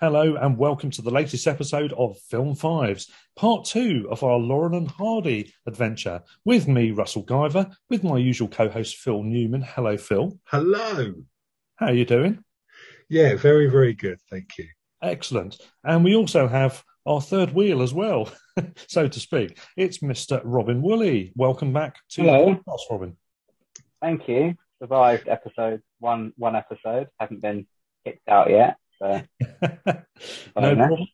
Hello, and welcome to the latest episode of Film Fives, part two of our Laurel and Hardy adventure. With me, Russell Guyver, with my usual co-host Phil Newman. Hello, Phil. Hello. How are you doing? Yeah, very, very good. Thank you. Excellent. And we also have our third wheel as well, so to speak. It's Mr. Robin Woolley. Welcome back to Hello. the podcast, Robin. Thank you. Survived episode one. One episode haven't been kicked out yet. No.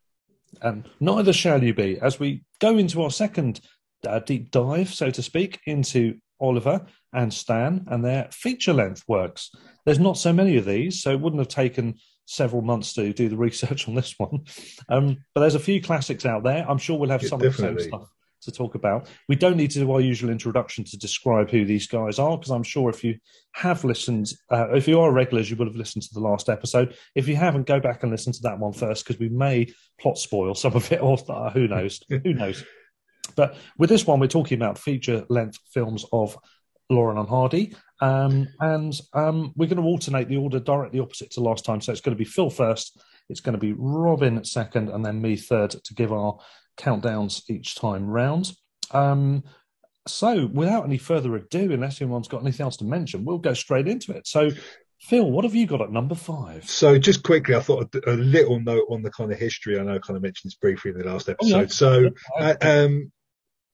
And neither shall you be. As we go into our second uh, deep dive, so to speak, into Oliver and Stan and their feature length works. There's not so many of these, so it wouldn't have taken several months to do the research on this one. Um, but there's a few classics out there. I'm sure we'll have Yeah, some of the same stuff to talk about. We don't need to do our usual introduction to describe who these guys are, because I'm sure if you have listened, uh, if you are regulars, you will have listened to the last episode. If you haven't, go back and listen to that one first, because we may plot spoil some of it, or uh, who knows? who knows? But with this one, we're talking about feature length films of Laurel and Hardy. Um, and um, we're going to alternate the order directly opposite to last time. So it's going to be Phil first, it's going to be Robin second, and then me third to give our countdowns each time round. Um, so without any further ado, unless anyone's got anything else to mention, we'll go straight into it. So, Phil, what have you got at number five? So, just quickly, I thought a, a little note on the kind of history. I know I kind of mentioned this briefly in the last episode. Oh, yeah. So, uh, um,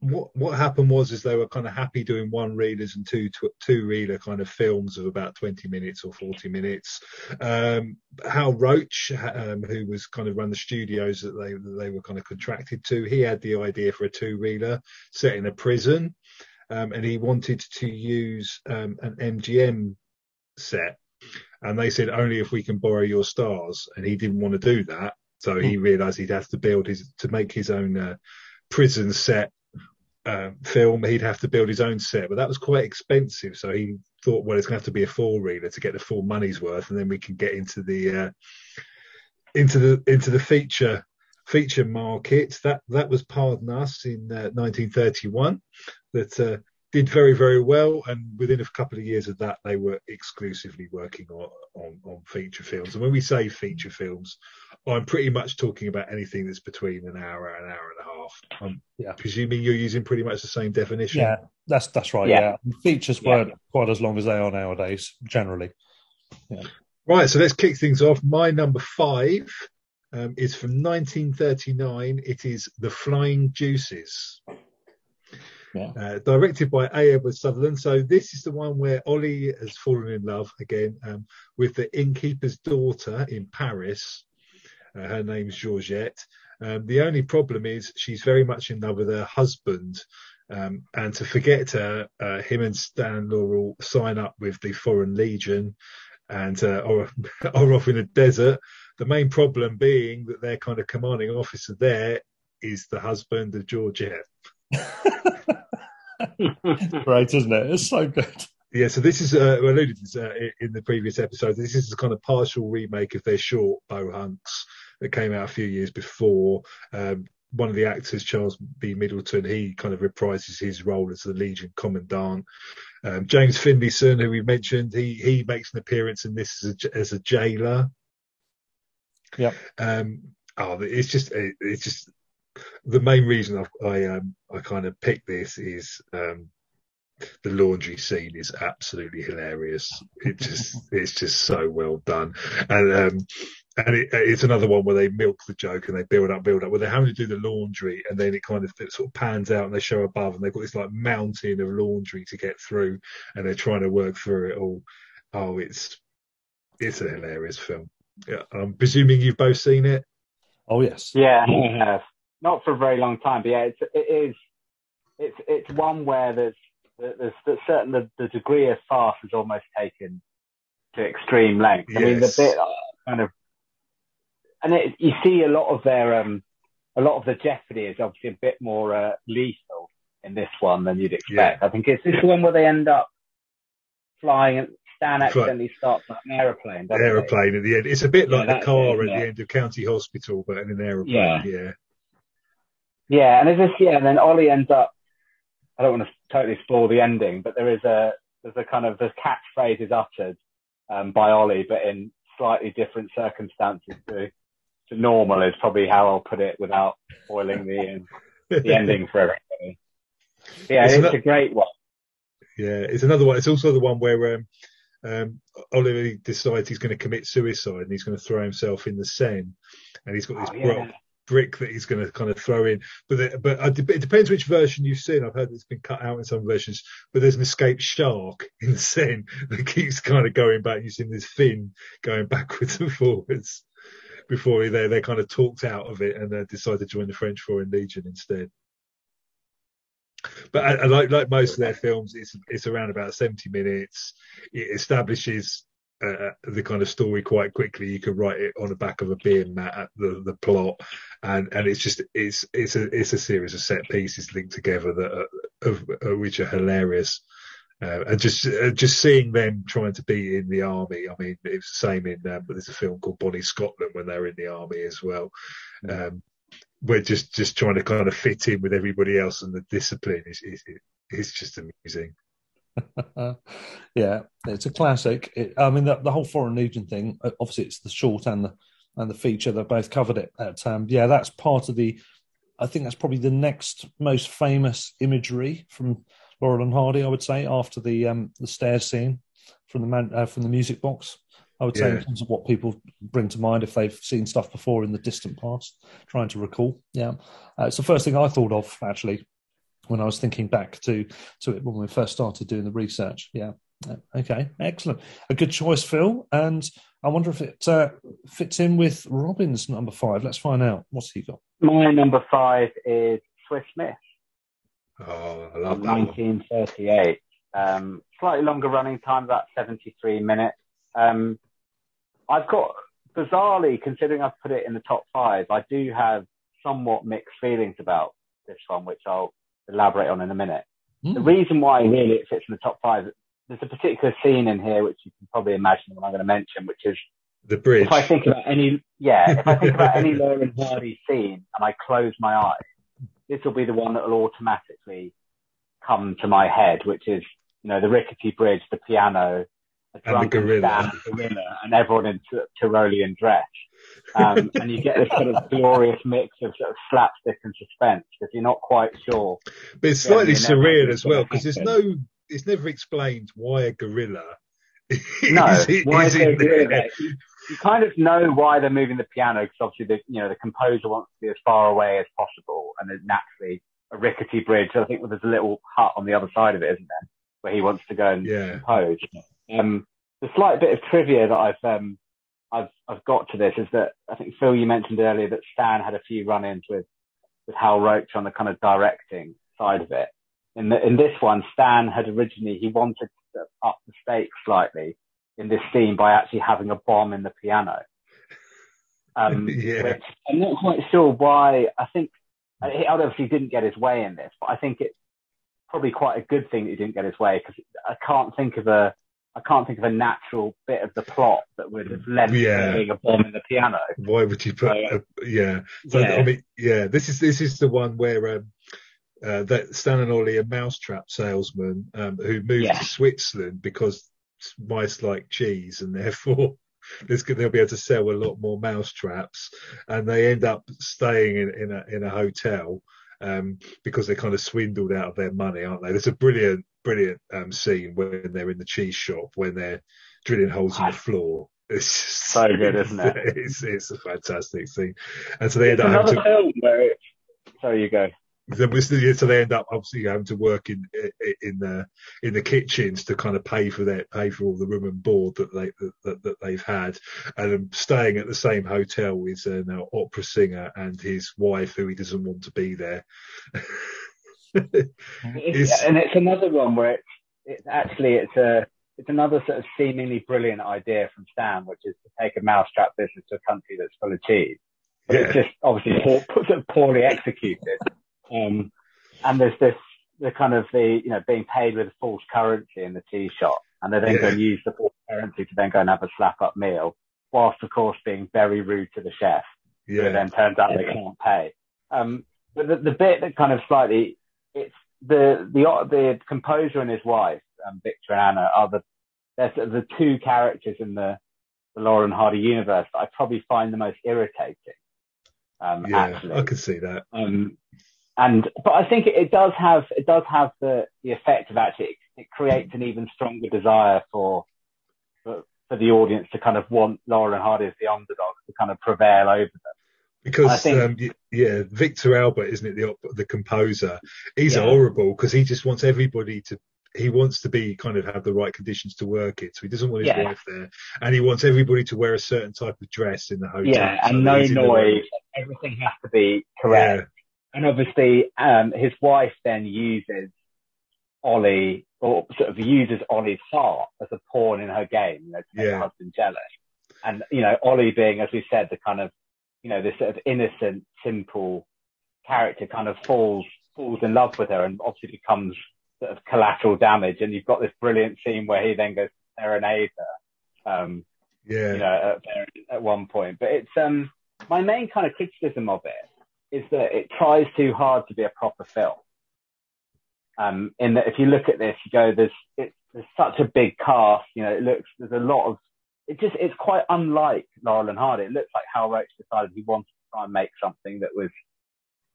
what what happened was is they were kind of happy doing one reelers and two tw- two reeler kind of films of about 20 minutes or 40 minutes. Um Hal Roach um, who was kind of run the studios that they that they were kind of contracted to he had the idea for a two reeler set in a prison um, and he wanted to use um, an mgm set. And they said only if we can borrow your stars. And he didn't want to do that. So he realized he'd have to build his to make his own uh, prison set um, film, he'd have to build his own set, but that was quite expensive. So he thought, well, it's going to have to be a full reader to get the full money's worth, and then we can get into the uh, into the into the feature feature market. That that was Pardon Us in uh, 1931. That uh, did very very well, and within a couple of years of that, they were exclusively working on on, on feature films. And when we say feature films, I'm pretty much talking about anything that's between an hour and an hour and a half. I'm Yeah. presuming you're using pretty much the same definition. Yeah, that's that's right. Yeah, Yeah. features Yeah. weren't quite as long as they are nowadays, generally. Right, so let's kick things off. My number five um, is from 1939. It is The Flying Deuces. Yeah. Uh, directed by A. Edward Sutherland. So this is the one where Ollie has fallen in love again um, with the innkeeper's daughter in Paris. Uh, her name's Georgette. Um, the only problem is she's very much in love with her husband. Um, and to forget her, uh, him and Stan Laurel sign up with the Foreign Legion and uh, are, are off in a desert. The main problem being that their kind of commanding officer there is the husband of Georgette. Great, isn't it? It's so good. Yeah, so this is uh, I alluded to this, uh, in the previous episode. This is a kind of partial remake of their short Beau Hunks that came out a few years before. Um, one of the actors, Charles B. Middleton, he kind of reprises his role as the Legion Commandant. Um, James Finlayson, who we mentioned, he he makes an appearance in this as a, as a jailer. Yeah. Um, oh, it's just it, it's just the main reason I I, um, I kind of picked this is um, the laundry scene is absolutely hilarious. It just it's just so well done, and um, and it, it's another one where they milk the joke and they build up, build up. Where they're having to do the laundry, and then it kind of it sort of pans out, and they show above, and they've got this like mountain of laundry to get through, and they're trying to work through it all. Oh, it's it's a hilarious film. Yeah, I'm presuming you've both seen it. Oh yes. yeah, I have. Not for a very long time, but yeah, it's it is it's it's one where there's there's, there's certain the, the degree of farce is almost taken to extreme length. I mean, the bit uh, kind of, and it, you see a lot of their um a lot of the jeopardy is obviously a bit more uh, lethal in this one than you'd expect. I think it's this the one where they end up flying and Stan accidentally starts an aeroplane. doesn't he? Aeroplane at the end. It's a bit Yeah, like the car it, at yeah. the end of County Hospital, but in an aeroplane. Yeah. Yeah. And it's just yeah, and then Ollie ends up. I don't want to totally spoil the ending, but there is a there's a kind of the catchphrase is uttered um, by Ollie, but in slightly different circumstances to to normal is probably how I'll put it without spoiling the the ending for everybody. Yeah, it's, it's a great one. Yeah, it's another one. It's also the one where um, um, Oliver decides he's going to commit suicide and he's going to throw himself in the Seine, and he's got this oh, yeah. Brick that he's going to kind of throw in. But the, but it depends which version you've seen. I've heard it's been cut out in some versions, but there's an escaped shark in the Seine that keeps kind of going back using this fin going backwards and forwards before they they kind of talked out of it and uh, decided to join the French Foreign Legion instead. But I, I like like most of their films, it's it's around about seventy minutes. It establishes uh, the kind of story quite quickly. You can write it on the back of a beer mat at the, the plot, and and it's just it's it's a it's a series of set pieces linked together that are, of, of which are hilarious. Uh, and just uh, just seeing them trying to be in the army. I mean, it was the same in um, there's a film called Bonnie Scotland when they're in the army as well. Mm. Um, we're just just trying to kind of fit in with everybody else, and the discipline is is, is just amusing. yeah, it's a classic. It, I mean, the, the, whole Foreign Legion thing. Uh, obviously, it's the short and the and the feature. They both covered it. At um, yeah, that's part of the. I think that's probably the next most famous imagery from Laurel and Hardy. I would say after the um, the stairs scene from the man uh, from the music box. I would say in terms of what people bring to mind if they've seen stuff before in the distant past, trying to recall. Yeah, uh, it's the first thing I thought of actually when I was thinking back to to it when we first started doing the research. Yeah. Uh, okay, excellent. A good choice, Phil. And I wonder if it uh, fits in with Robin's number five. Let's find out. What's he got? My number five is Swiss Miss. Oh, I love that 1938. Um, slightly longer running time, about 73 minutes. Um, I've got bizarrely, considering I've put it in the top five, I do have somewhat mixed feelings about this one, which I'll elaborate on in a minute. Mm. The reason why really it fits in the top five, there's a particular scene in here which you can probably imagine what I'm going to mention, which is the bridge. If I think about any, yeah, if I think about any Lauren Hardy scene and I close my eyes, this will be the one that will automatically come to my head, which is, you know, the rickety bridge, the piano, and the gorilla. gorilla, and everyone in Tyrolean dress. Um, and you get this sort of glorious mix of sort of slapstick and suspense because you're not quite sure. But it's slightly surreal as well because there's no, it's never explained why a gorilla. no, is, why is, is gorilla? You, you kind of know why they're moving the piano because obviously the you know the composer wants to be as far away as possible, and there's naturally a rickety bridge. I think there's a little hut on the other side of it, isn't there, where he wants to go and yeah. compose. Um, the slight bit of trivia that I've um, I've I've got to this is that I think Phil you mentioned earlier that Stan had a few run-ins with with Hal Roach on the kind of directing side of it. In the, in this one, Stan had originally he wanted to up the stakes slightly in this scene by actually having a bomb in the piano. Um, yeah. which I'm not quite sure why. I think he obviously didn't get his way in this, but I think it's probably quite a good thing that he didn't get his way because I can't think of a I can't think of a natural bit of the plot that would have led yeah. to being a bomb in the piano. Why would you put? So, a, yeah. So, yeah. I mean, yeah. This is this is the one where um, uh, that Stan and Ollie, a mousetrap salesman um, who moved yeah. to Switzerland because mice like cheese, and therefore they'll be able to sell a lot more mousetraps, and they end up staying in, in a in a hotel. Um, because they're kind of swindled out of their money, aren't they? There's a brilliant brilliant um, scene when they're in the cheese shop when they're drilling holes in the floor. It's so good, isn't it? It's, it's a fantastic scene. And so they end up having to. Film where it, sorry, you go. So they end up obviously having to work in in the in the kitchens to kind of pay for their pay for all the room and board that they that, that they've had, and staying at the same hotel with an opera singer and his wife who he doesn't want to be there. it's, and it's another one where it's, it's actually it's a it's another sort of seemingly brilliant idea from Stan, which is to take a mousetrap business to a country that's full of cheese. But yeah. it's just obviously poor, poorly executed. Um, and there's this the kind of the you know being paid with a false currency in the tea shop, and they're then yeah. go and use the false currency to then go and have a slap up meal, whilst of course being very rude to the chef. Yeah. Who then turns out they can't pay. Um, but the, the bit that kind of slightly it's the the the composer and his wife, um, Victor and Anna, are the they're the two characters in the the Laurel and Hardy universe that I probably find the most irritating. Um, yeah, actually, I can see that. Um, and but I think it, it, does have it does have the the effect of actually it, it creates an even stronger desire for, for for the audience to kind of want Laurel and Hardy as the underdog to kind of prevail over them. Because think, um, yeah, Victor Albert, isn't it the the composer? He's yeah. horrible because he just wants everybody to he wants to be kind of have the right conditions to work it. So he doesn't want his yeah. wife there, and he wants everybody to wear a certain type of dress in the hotel. Yeah, so and no noise. Everything has to be correct. Yeah. And obviously, um, his wife then uses Ollie, or sort of uses Ollie's heart as a pawn in her game, you know, to make her husband jealous. And you know, Ollie being, as we said, the kind of, you know, this sort of innocent, simple character, kind of falls falls in love with her, and obviously becomes sort of collateral damage. And you've got this brilliant scene where he then goes to serenade her. Um, yeah. You know, at, at one point. But it's um my main kind of criticism of it is that it tries too hard to be a proper film. Um, in that if you look at this, you go, there's it, there's such a big cast. You know, it looks there's a lot of it. Just it's quite unlike Laurel and Hardy. It looks like Hal Roach decided he wanted to try and make something that was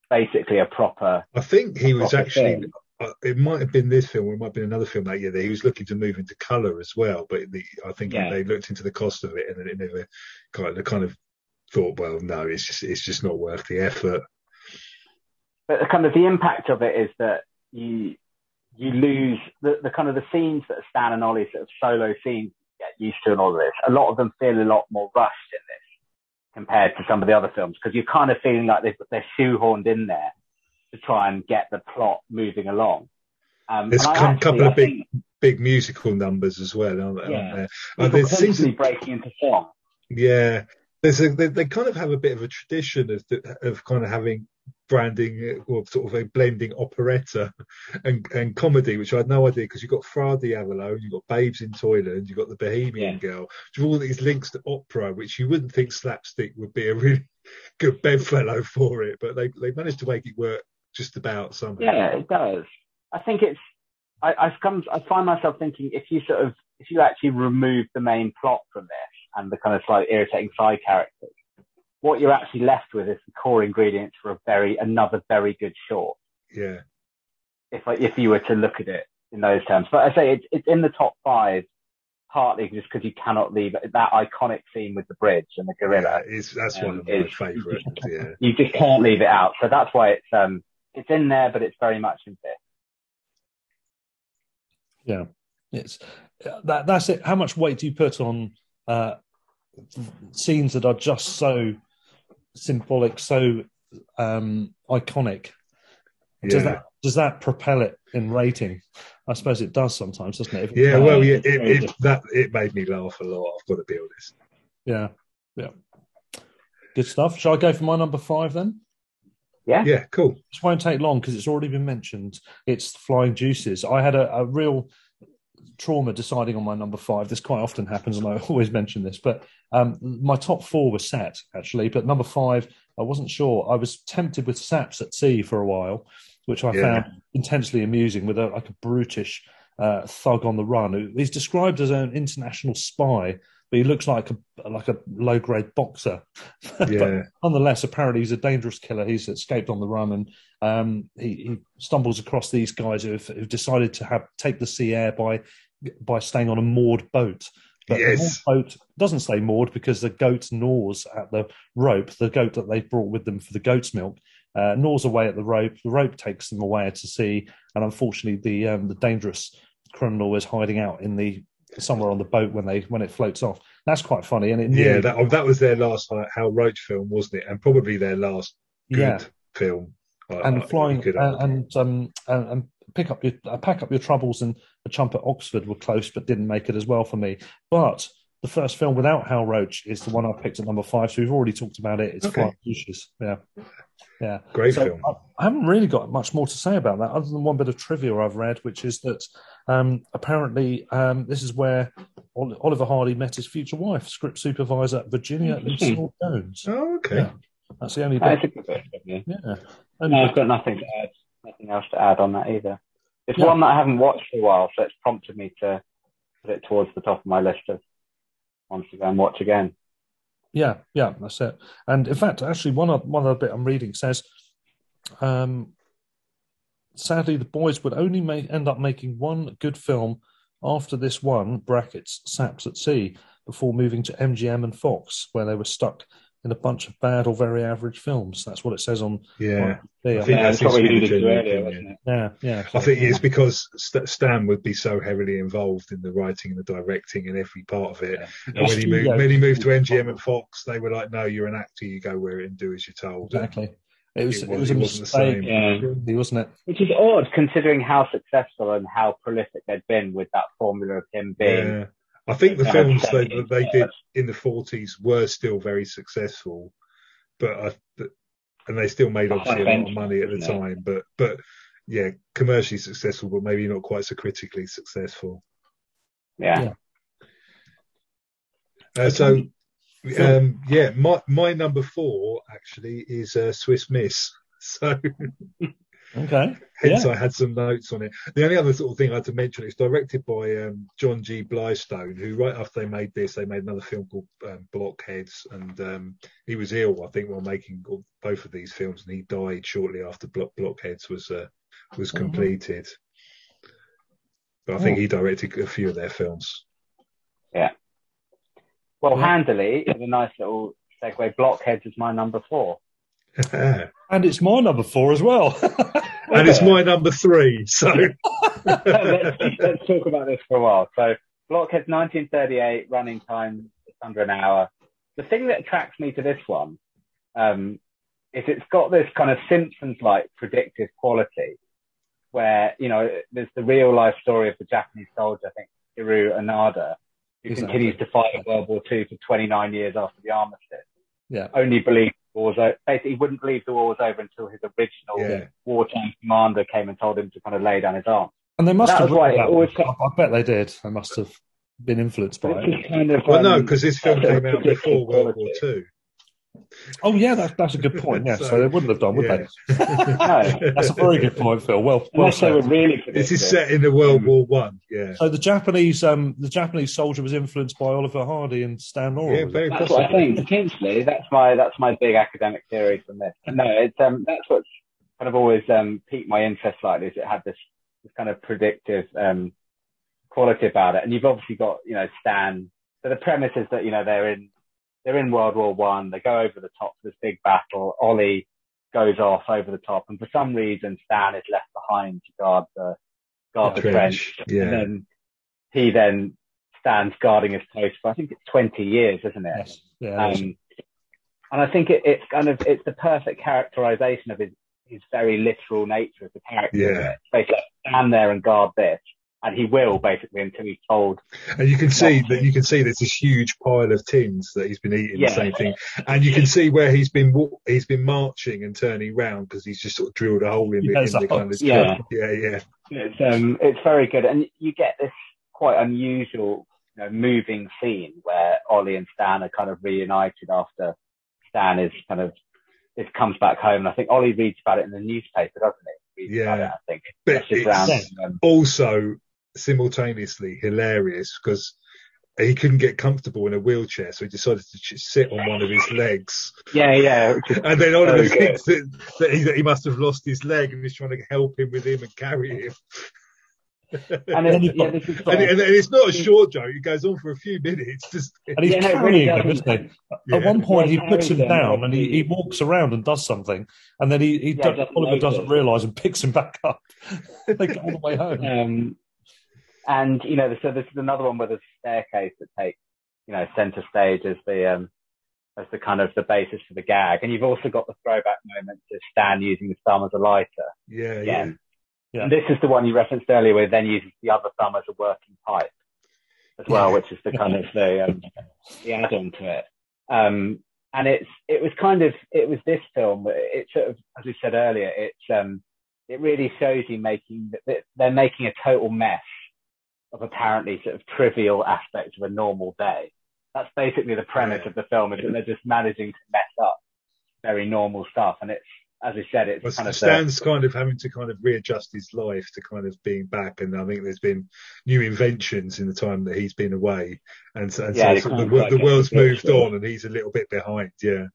basically a proper. I think he was actually. Film uh, it might have been this film, or it might have been another film that year that he was looking to move into colour as well. But the, I think yeah. they looked into the cost of it, and then it never kind of, kind of thought, well, no, it's just it's just not worth the effort. But the kind of the impact of it is that you you lose the, the kind of the scenes that Stan and Ollie sort of solo scenes get used to and all of this. A lot of them feel a lot more rushed in this compared to some of the other films because you're kind of feeling like they're, they're shoehorned in there to try and get the plot moving along. Um, There's a actually, couple of big think, big musical numbers as well, aren't there? Yeah, aren't there? Seems to, breaking into song. Yeah, there's a, they, they, kind of have a bit of a tradition of of kind of having branding or sort of a blending operetta and, and comedy, which I had no idea because you've got Fra Diavolo, you've got Babes in Toyland, you've got the Bohemian yeah. Girl, which all these links to opera, which you wouldn't think slapstick would be a really good bedfellow for it, but they they managed to make it work just about somehow. Yeah, it does. I think it's. I, I've come. I find myself thinking if you sort of if you actually remove the main plot from this and the kind of slightly irritating side characters, what you're actually left with is the core ingredients for a very another very good short. Yeah. If if you were to look at it in those terms, but I say it's it's in the top five partly just because you cannot leave. That iconic scene with the bridge and the gorilla. Yeah, that's um, one of my favourites. Yeah. You just can't leave it out. So that's why it's um it's in there, but it's very much in there. Yeah, it's that. That's it. How much weight do you put on uh, scenes that are just so symbolic, so um, iconic? Yeah. Does that does that propel it in rating? I suppose it does sometimes, doesn't it? yeah, well, yeah, it, it, that it made me laugh a lot. I've got to be honest. Yeah, yeah, good stuff. Shall I go for my number five then? Yeah. Yeah, cool. This won't take long because it's already been mentioned. It's Flying Deuces. I had a, a, real trauma deciding on my number five. This quite often happens, and I always mention this. But um, my top four were set, actually. But number five, I wasn't sure. I was tempted with Saps at Sea for a while, which I yeah. found intensely amusing with a, like a brutish uh, thug on the run. He's described as an international spy but he looks like a like a low grade boxer. Yeah. nonetheless, apparently he's a dangerous killer. He's escaped on the run, and um, he, he, stumbles across these guys who've, who've, decided to have take the sea air by by staying on a moored boat. But yes. the boat doesn't stay moored because the goat gnaws at the rope. The goat that they brought with them for the goat's milk uh, gnaws away at the rope. The rope takes them away to sea, and unfortunately, the um, the dangerous criminal is hiding out in the somewhere on the boat when they when it floats off. That's quite funny, and it nearly... yeah, that oh, that was their last Hal Roach film, wasn't it? And probably their last good yeah. film. And flying and, and um and, and, pick up your uh, pack up your troubles and a chump at Oxford were close, but didn't make it as well for me. But the first film without Hal Roach is the one I picked at number five. So we've already talked about it. It's okay. Flying Deuces. Yeah. Yeah. Great so film. I, I, haven't really got much more to say about that other than one bit of trivia I've read, which is that um, apparently um, this is where Oliver Hardy met his future wife, script supervisor Virginia Lucille Jones. Oh, okay. Yeah. That's the only bit. yeah. yeah. No, I've got nothing to add. Nothing else to add on that either. It's yeah. one that I haven't watched for a while, so it's prompted me to put it towards the top of my list of ones to go and watch again. Yeah, yeah, that's it. And in fact, actually, one other, one other bit I'm reading says, um, sadly, the boys would only make end up making one good film after this one brackets Saps at Sea before moving to MGM and Fox, where they were stuck in a bunch of bad or very average films. That's what it says on. Yeah, on I think that's probably his alluded earlier, wasn't it? yeah, yeah. I think it's because Stan would be so heavily involved in the writing and the directing and every part of it. And when he moved, when he moved to MGM and Fox, they were like, "No, you're an actor. You go where it and do as you're told." exactly. It was It it was- was, a it wasn't the mistake, same. Yeah. wasn't it? Which is odd considering how successful and how prolific they'd been with that formula of him being. Yeah, I think the films they, that they did in the 40s were still very successful, but I, and they still made obviously a lot of money at the Yeah. time. But but yeah, commercially successful, but maybe not quite so critically successful. Yeah. Yeah. Uh, so, um, yeah, my my number four actually is uh, Swiss Miss. So Okay. hence Yeah. I had some notes on it. The only other sort of thing I had to mention is directed by um, John G. Blystone, who right after they made this, they made another film called um, Blockheads, and um, he was ill, I think, while making both of these films, and he died shortly after Block, Blockheads was uh, was Mhm. completed. But I think Oh. he directed a few of their films. Yeah. Well, Yeah. handily, with a nice little segue, Blockheads is my number four. And And it's my number four as well. And it's my number three. So let's, let's talk about this for a while. So, Blockheads 1938, running time just under an hour. The thing that attracts me to this one um, is it's got this kind of Simpsons-like predictive quality, where you know there's the real life story of the Japanese soldier, I think Hiroo Onoda, who Exactly. continues to fight in World War II for 29 years after the armistice. yeah. Only believed the war was over. Basically, he wouldn't believe the war was over until his original yeah, wartime commander came and told him to kind of lay down his arms. And they must That have. was why it that always one. I I bet they did. They must have been influenced by it. it's just kind of, well, no, um, because this film came out before World. War Two. Oh, yeah, that, that's a good point. Yeah, so, So, they wouldn't have done, would yeah. they? No. That's a very good point, Phil. Well, well Unless they were really This is set in the World War One. Yeah, So the Japanese, um, the Japanese soldier was influenced by Oliver Hardy and Stan Laurel. yeah, very That's what I think. Potentially, that's my that's my big academic theory from this. No, it's um that's what's kind of always um piqued my interest slightly. Is it had this this kind of predictive um quality about it, and you've obviously got you know Stan. So the premise is that you know they're in they're in World War One. They go over the top for this big battle. Ollie goes off over the top, and for some reason Stan is left behind to guard the guard the trench. Trench. And then he then stands guarding his post for I think it's 20 years, isn't it? Yes. Yeah. Um, and I think it, it's kind of it's the perfect characterization of his his very literal nature as a character. Yeah. Basically, stand there and guard this, and he will basically until he's told. and you can see that you can see there's this huge pile of tins that he's been eating Yeah. the same thing, and you can see where he's been he's been marching and turning round because he's just sort of drilled a hole in the, in the kind of yeah. yeah yeah It's um it's very good, and you get this quite unusual, you know, moving scene where Ollie and Stan are kind of reunited after Stan is kind of it comes back home, and I think Ollie reads about it in the newspaper, doesn't he? Yeah. I think. But Rushes it's- round. Yeah. and, um, also simultaneously hilarious because he couldn't get comfortable in a wheelchair, so he decided to just sit on one of his legs. yeah, yeah. And then Oliver very good. thinks that, that, he, that he must have lost his leg and he's trying to help him with him and carry him. And it, yeah, this is And, it- and it's not a short joke; it goes on for a few minutes. Just and he's yeah, no, really carrying him, doesn't. isn't he? Yeah. At one point, he puts him down and he, he walks around and does something, and then he, he Yeah, doesn't Oliver doesn't realise and picks him back up. they go all the way home. Um, and you know, so this is another one where there's a staircase that takes, you know, centre stage as the um, as the kind of the basis for the gag. And you've also got the throwback moment to Stan using the thumb as a lighter yeah, yeah, again. Yeah. And this is the one you referenced earlier, where he then uses the other thumb as a working pipe as well, Yeah. which is the kind of the um, the add-on to it. Um, and it's it was kind of it was this film. It sort of, as we said earlier, it's um, it really shows you making that they're making a total mess of apparently sort of trivial aspects of a normal day. That's basically the premise Yeah. of the film is that they're just managing to mess up very normal stuff, and it's as I said, it's well, kind of Stan's the, kind of having to kind of readjust his life to kind of being back, and I think there's been new inventions in the time that he's been away, and, and yeah, so the, the world's moved on, and he's a little bit behind. Yeah.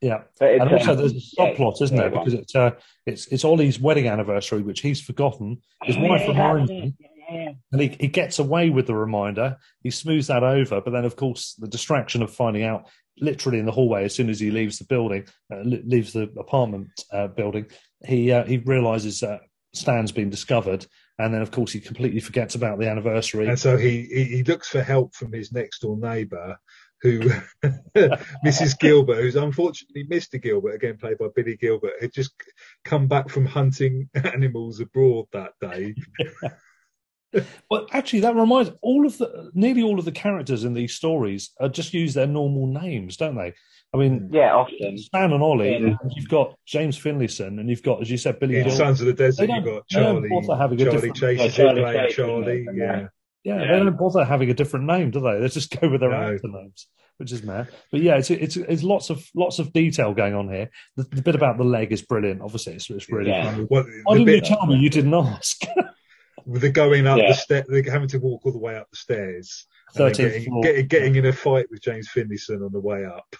Yeah, and also um, there's a subplot, yeah, isn't there? Because it's uh, it's it's Ollie's wedding anniversary, which he's forgotten. His wife reminds him, and he, he gets away with the reminder. He smooths that over, but then, of course, the distraction of finding out literally in the hallway as soon as he leaves the building, uh, leaves the apartment uh, building, he uh, he realizes that Stan's been discovered, and then of course he completely forgets about the anniversary. And so he he, he looks for help from his next door neighbour, who Mrs. Gilbert, who's unfortunately Mr. Gilbert, again played by Billy Gilbert, had just come back from hunting animals abroad that day. well, actually, that reminds all of the nearly all of the characters in these stories are just use their normal names, don't they? I mean, mm. yeah, often Stan and Ollie. Yeah. And you've got James Finlayson, and you've got, as you said, Billy. In Sons of the Desert, you've got Charlie. Charlie Chase, yeah, Charlie, Charlie, yeah. yeah. Yeah, they don't bother having a different name, do they? They just go with their no. actor names, which is mad. But yeah, it's, it's it's lots of lots of detail going on here. The, the bit about the leg is brilliant. Obviously, it's, it's really yeah. funny. Well, Why didn't bit, you tell me you didn't ask? With the going up yeah. the stairs, having to walk all the way up the stairs, getting, getting, getting, in a fight with James Finlayson on the way up,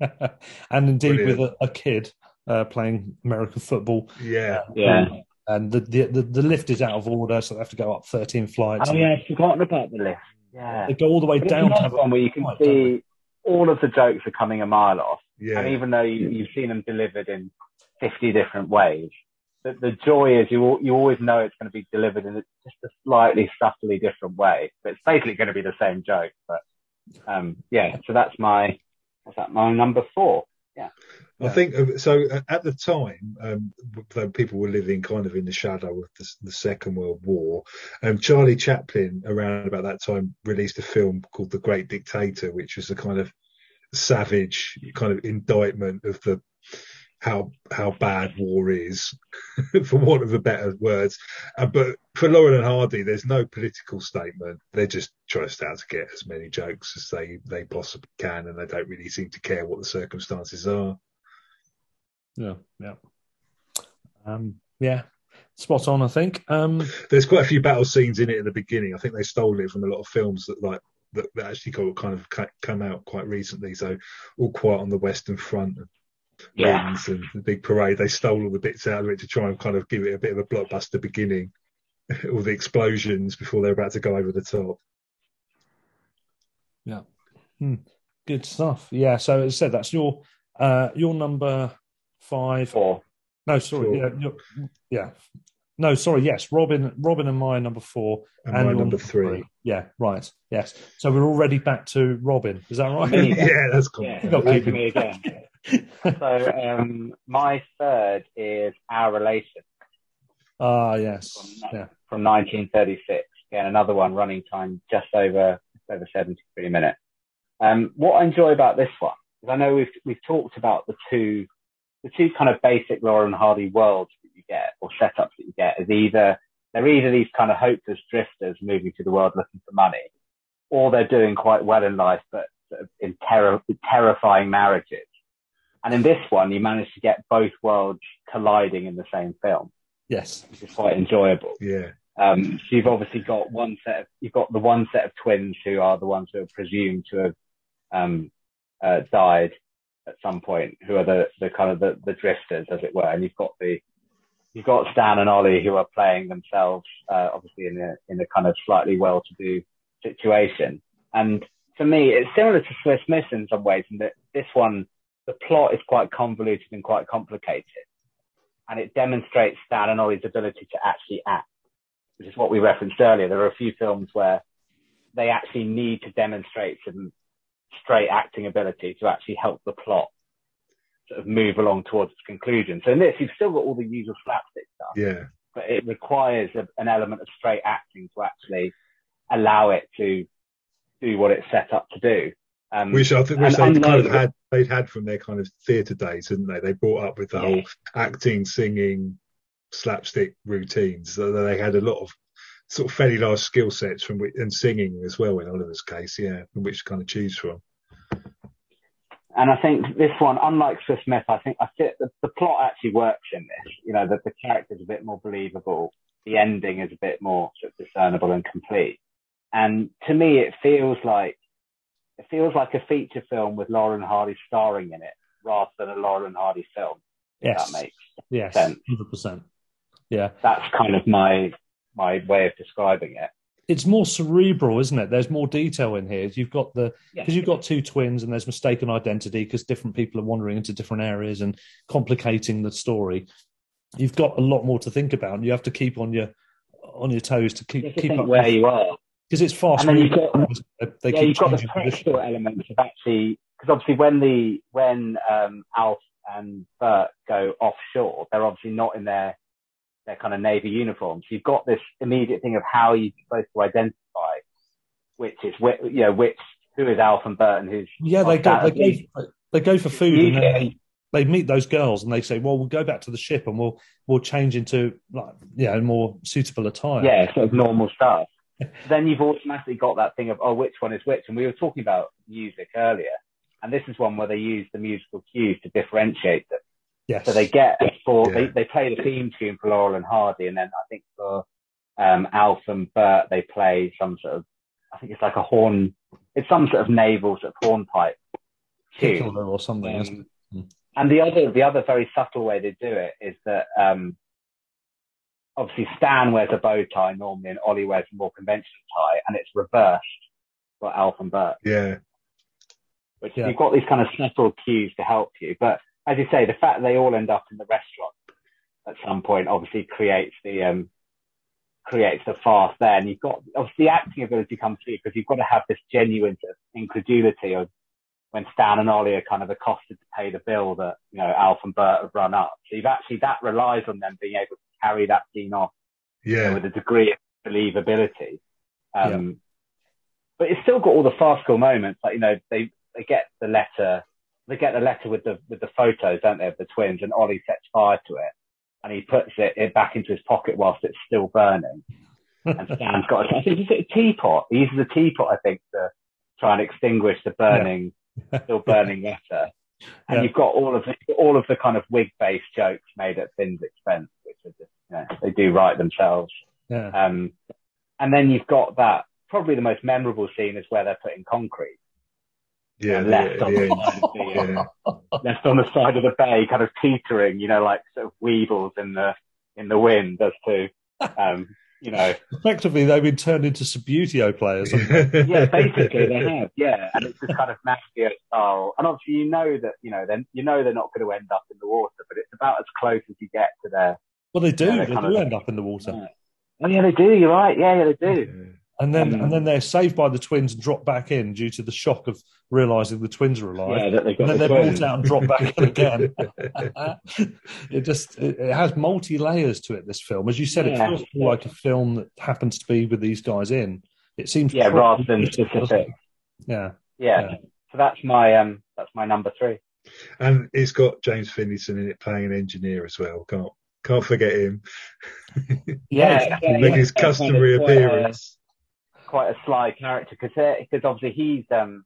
and indeed Brilliant. with a, a kid uh, playing American football. Yeah, uh, yeah. And the, the, the the lift is out of order, so they have to go up thirteen flights. Oh yeah, I've forgotten about the lift. Yeah, they go all the way but down to one where you can see all of the jokes are coming a mile off. Yeah. And even though you, you've seen them delivered in 50 different ways, the, the joy is you you always know it's going to be delivered in just a slightly subtly different way. But it's basically going to be the same joke. But um, yeah, so that's my what's that? My number four. Yeah. I think uh, so. Uh, at the time, um, though people were living kind of in the shadow of the, the Second World War, um, Charlie Chaplin, around about that time, released a film called The Great Dictator, which was a kind of savage kind of indictment of the how how bad war is, for want of a better words. Uh, but for Laurel and Hardy, there's no political statement. They're just trying to get as many jokes as they they possibly can, and they don't really seem to care what the circumstances are. Yeah, yeah, um, yeah. Spot on, I think. Um, there's quite a few battle scenes in it at the beginning. I think they stole it from a lot of films that like that, that actually got kind of come out quite recently. So, all quiet on the Western Front, yeah. and the big parade. They stole all the bits out of it to try and kind of give it a bit of a blockbuster beginning. all the explosions before they're about to go over the top. Yeah. Hmm. Good stuff. Yeah. So as I said, that's your uh your number five. Four. No, sorry. Four. Yeah. Yeah. No, sorry. Yes, Robin. Robin and my number four, and, and my number three. three. Yeah, right. Yes. So we're already back to Robin. Is that right? yeah, that's cool. Yeah, me again. so um, my third is Our Relation. Ah, yes. From, yeah. from 1936. Again, another one running time just over just over 73 minutes. Um, what I enjoy about this one is I know we've we've talked about the two the two kind of basic Laurel and Hardy worlds that you get or setups that you get is either they're either these kind of hopeless drifters moving to the world looking for money, or they're doing quite well in life but sort of in terror, terrifying marriages. And in this one, you managed to get both worlds colliding in the same film. Yes, which is quite enjoyable. Yeah. Um, so you've obviously got one set of you've got the one set of twins who are the ones who are presumed to have um, uh, died at some point, who are the, the kind of the, the drifters, as it were, and you've got the you've got Stan and Ollie who are playing themselves, uh, obviously in a in a kind of slightly well-to-do situation. And for me, it's similar to Swiss Miss in some ways, in that this one the plot is quite convoluted and quite complicated. And it demonstrates Stan and Ollie's ability to actually act, which is what we referenced earlier. There are a few films where they actually need to demonstrate some straight acting ability to actually help the plot sort of move along towards its conclusion. So in this, you've still got all the usual slapstick stuff. Yeah. But it requires a, an element of straight acting to actually allow it to do what it's set up to do. Um, which I think which they kind of had they'd had from their kind of theatre days, didn't they? They brought up with the yeah. whole acting, singing, slapstick routines. So they had a lot of sort of fairly large skill sets from and singing as well in Oliver's case, yeah, from which to kind of choose from. and I think this one, unlike Swiss Miss, I think I think the, the plot actually works in this. You know, that the character's are a bit more believable. The ending is a bit more sort of discernible and complete. And to me, it feels like it feels like a feature film with Lauren Hardy starring in it, rather than a Lauren Hardy film. Yes. That makes yes, sense. hundred percent. Yeah, That's kind of my my way of describing it. it's more cerebral, isn't it? There's more detail in here. You've got the Yeah. because you've got two twins, and there's mistaken identity because different people are wandering into different areas and complicating the story. You've got a lot more to think about, and you have to keep on your on your toes to keep have keep think up where you are. Because it's fast. And then you've got- They- they yeah, you've got the practical elements of actually because obviously when the when um, Alf and Bert go offshore, they're obviously not in their their kind of navy uniforms. You've got this immediate thing of how you're supposed to identify which is whi- you know which who is Alf and Bert and who's Yeah, they go, they go they go for food and then they, they meet those girls and they say, "Well, we'll go back to the ship and we'll we'll change into like you know more suitable attire." yeah sort of normal stuff. then you've automatically got that thing of oh which one is which, and we were talking about music earlier, and this is one where they use the musical cues to differentiate them. yes. So they get for Yeah. they, they play the theme tune for Laurel and Hardy, and then I think for um, Alf and Bert they play some sort of I think it's like a horn. It's some sort of naval sort of hornpipe tune. Or something. isn't it? Um, and the other the other very subtle way they do it is that um, obviously Stan wears a bow tie normally, and Ollie wears a more conventional tie, and it's reversed for Alf and Bert Yeah, which Yeah. you've got these kind of subtle cues to help you. But as you say, the fact that they all end up in the restaurant at some point obviously creates the um, creates the farce there. And you've got obviously the acting ability comes through because you've got to have this genuine sort of incredulity of when Stan and Ollie are kind of accosted to pay the bill that you know Alf and Bert have run up. So you've actually that relies on them being able to carry that scene off you know, yeah, with a degree of believability. Um, But it's still got all the farcical moments. Like you know, they they get the letter, they get the letter with the with the photos, don't they, of the twins, and Ollie sets fire to it, and he puts it, it back into his pocket whilst it's still burning. And Stan's got, a, is it a teapot? He uses a teapot, I think, to try and extinguish the burning, still burning letter. And Yeah. you've got all of the, all of the kind of wig-based jokes made at Finn's expense, which are just, you know, they do write themselves. Yeah. Um, and then you've got that probably the most memorable scene is where they're putting concrete yeah, and left the- on the the side of the yeah, left on the side of the bay, kind of teetering, you know, like sort of Weebles in the in the wind as to um, you know, Effectively, they've been turned into Subbuteo players. yeah, basically they have, yeah, and it's just kind of Mafia style, and obviously you know that you know then you know they're not going to end up in the water, but it's about as close as you get to their. Well, they do. Yeah, they're they do of- end up in the water, Yeah. Oh yeah, they do. You're right. Yeah, yeah, they do. and then Mm. and then they're saved by the twins and drop back in due to the shock of realizing the twins are alive. Yeah, that they've got and then the they're twins. brought out and dropped back in again. it just it, it has multi layers to it. This film, as you said, it feels more like a film that happens to be with these guys in. It seems Yeah, rather than specific. Yeah, Yeah. Yeah. So that's my um that's my number three. and it's got James Finlayson in it playing an engineer as well. Can't can't forget him. Yeah, yeah, Make his Kind of customary quite a- appearance. quite a sly character because because obviously he's um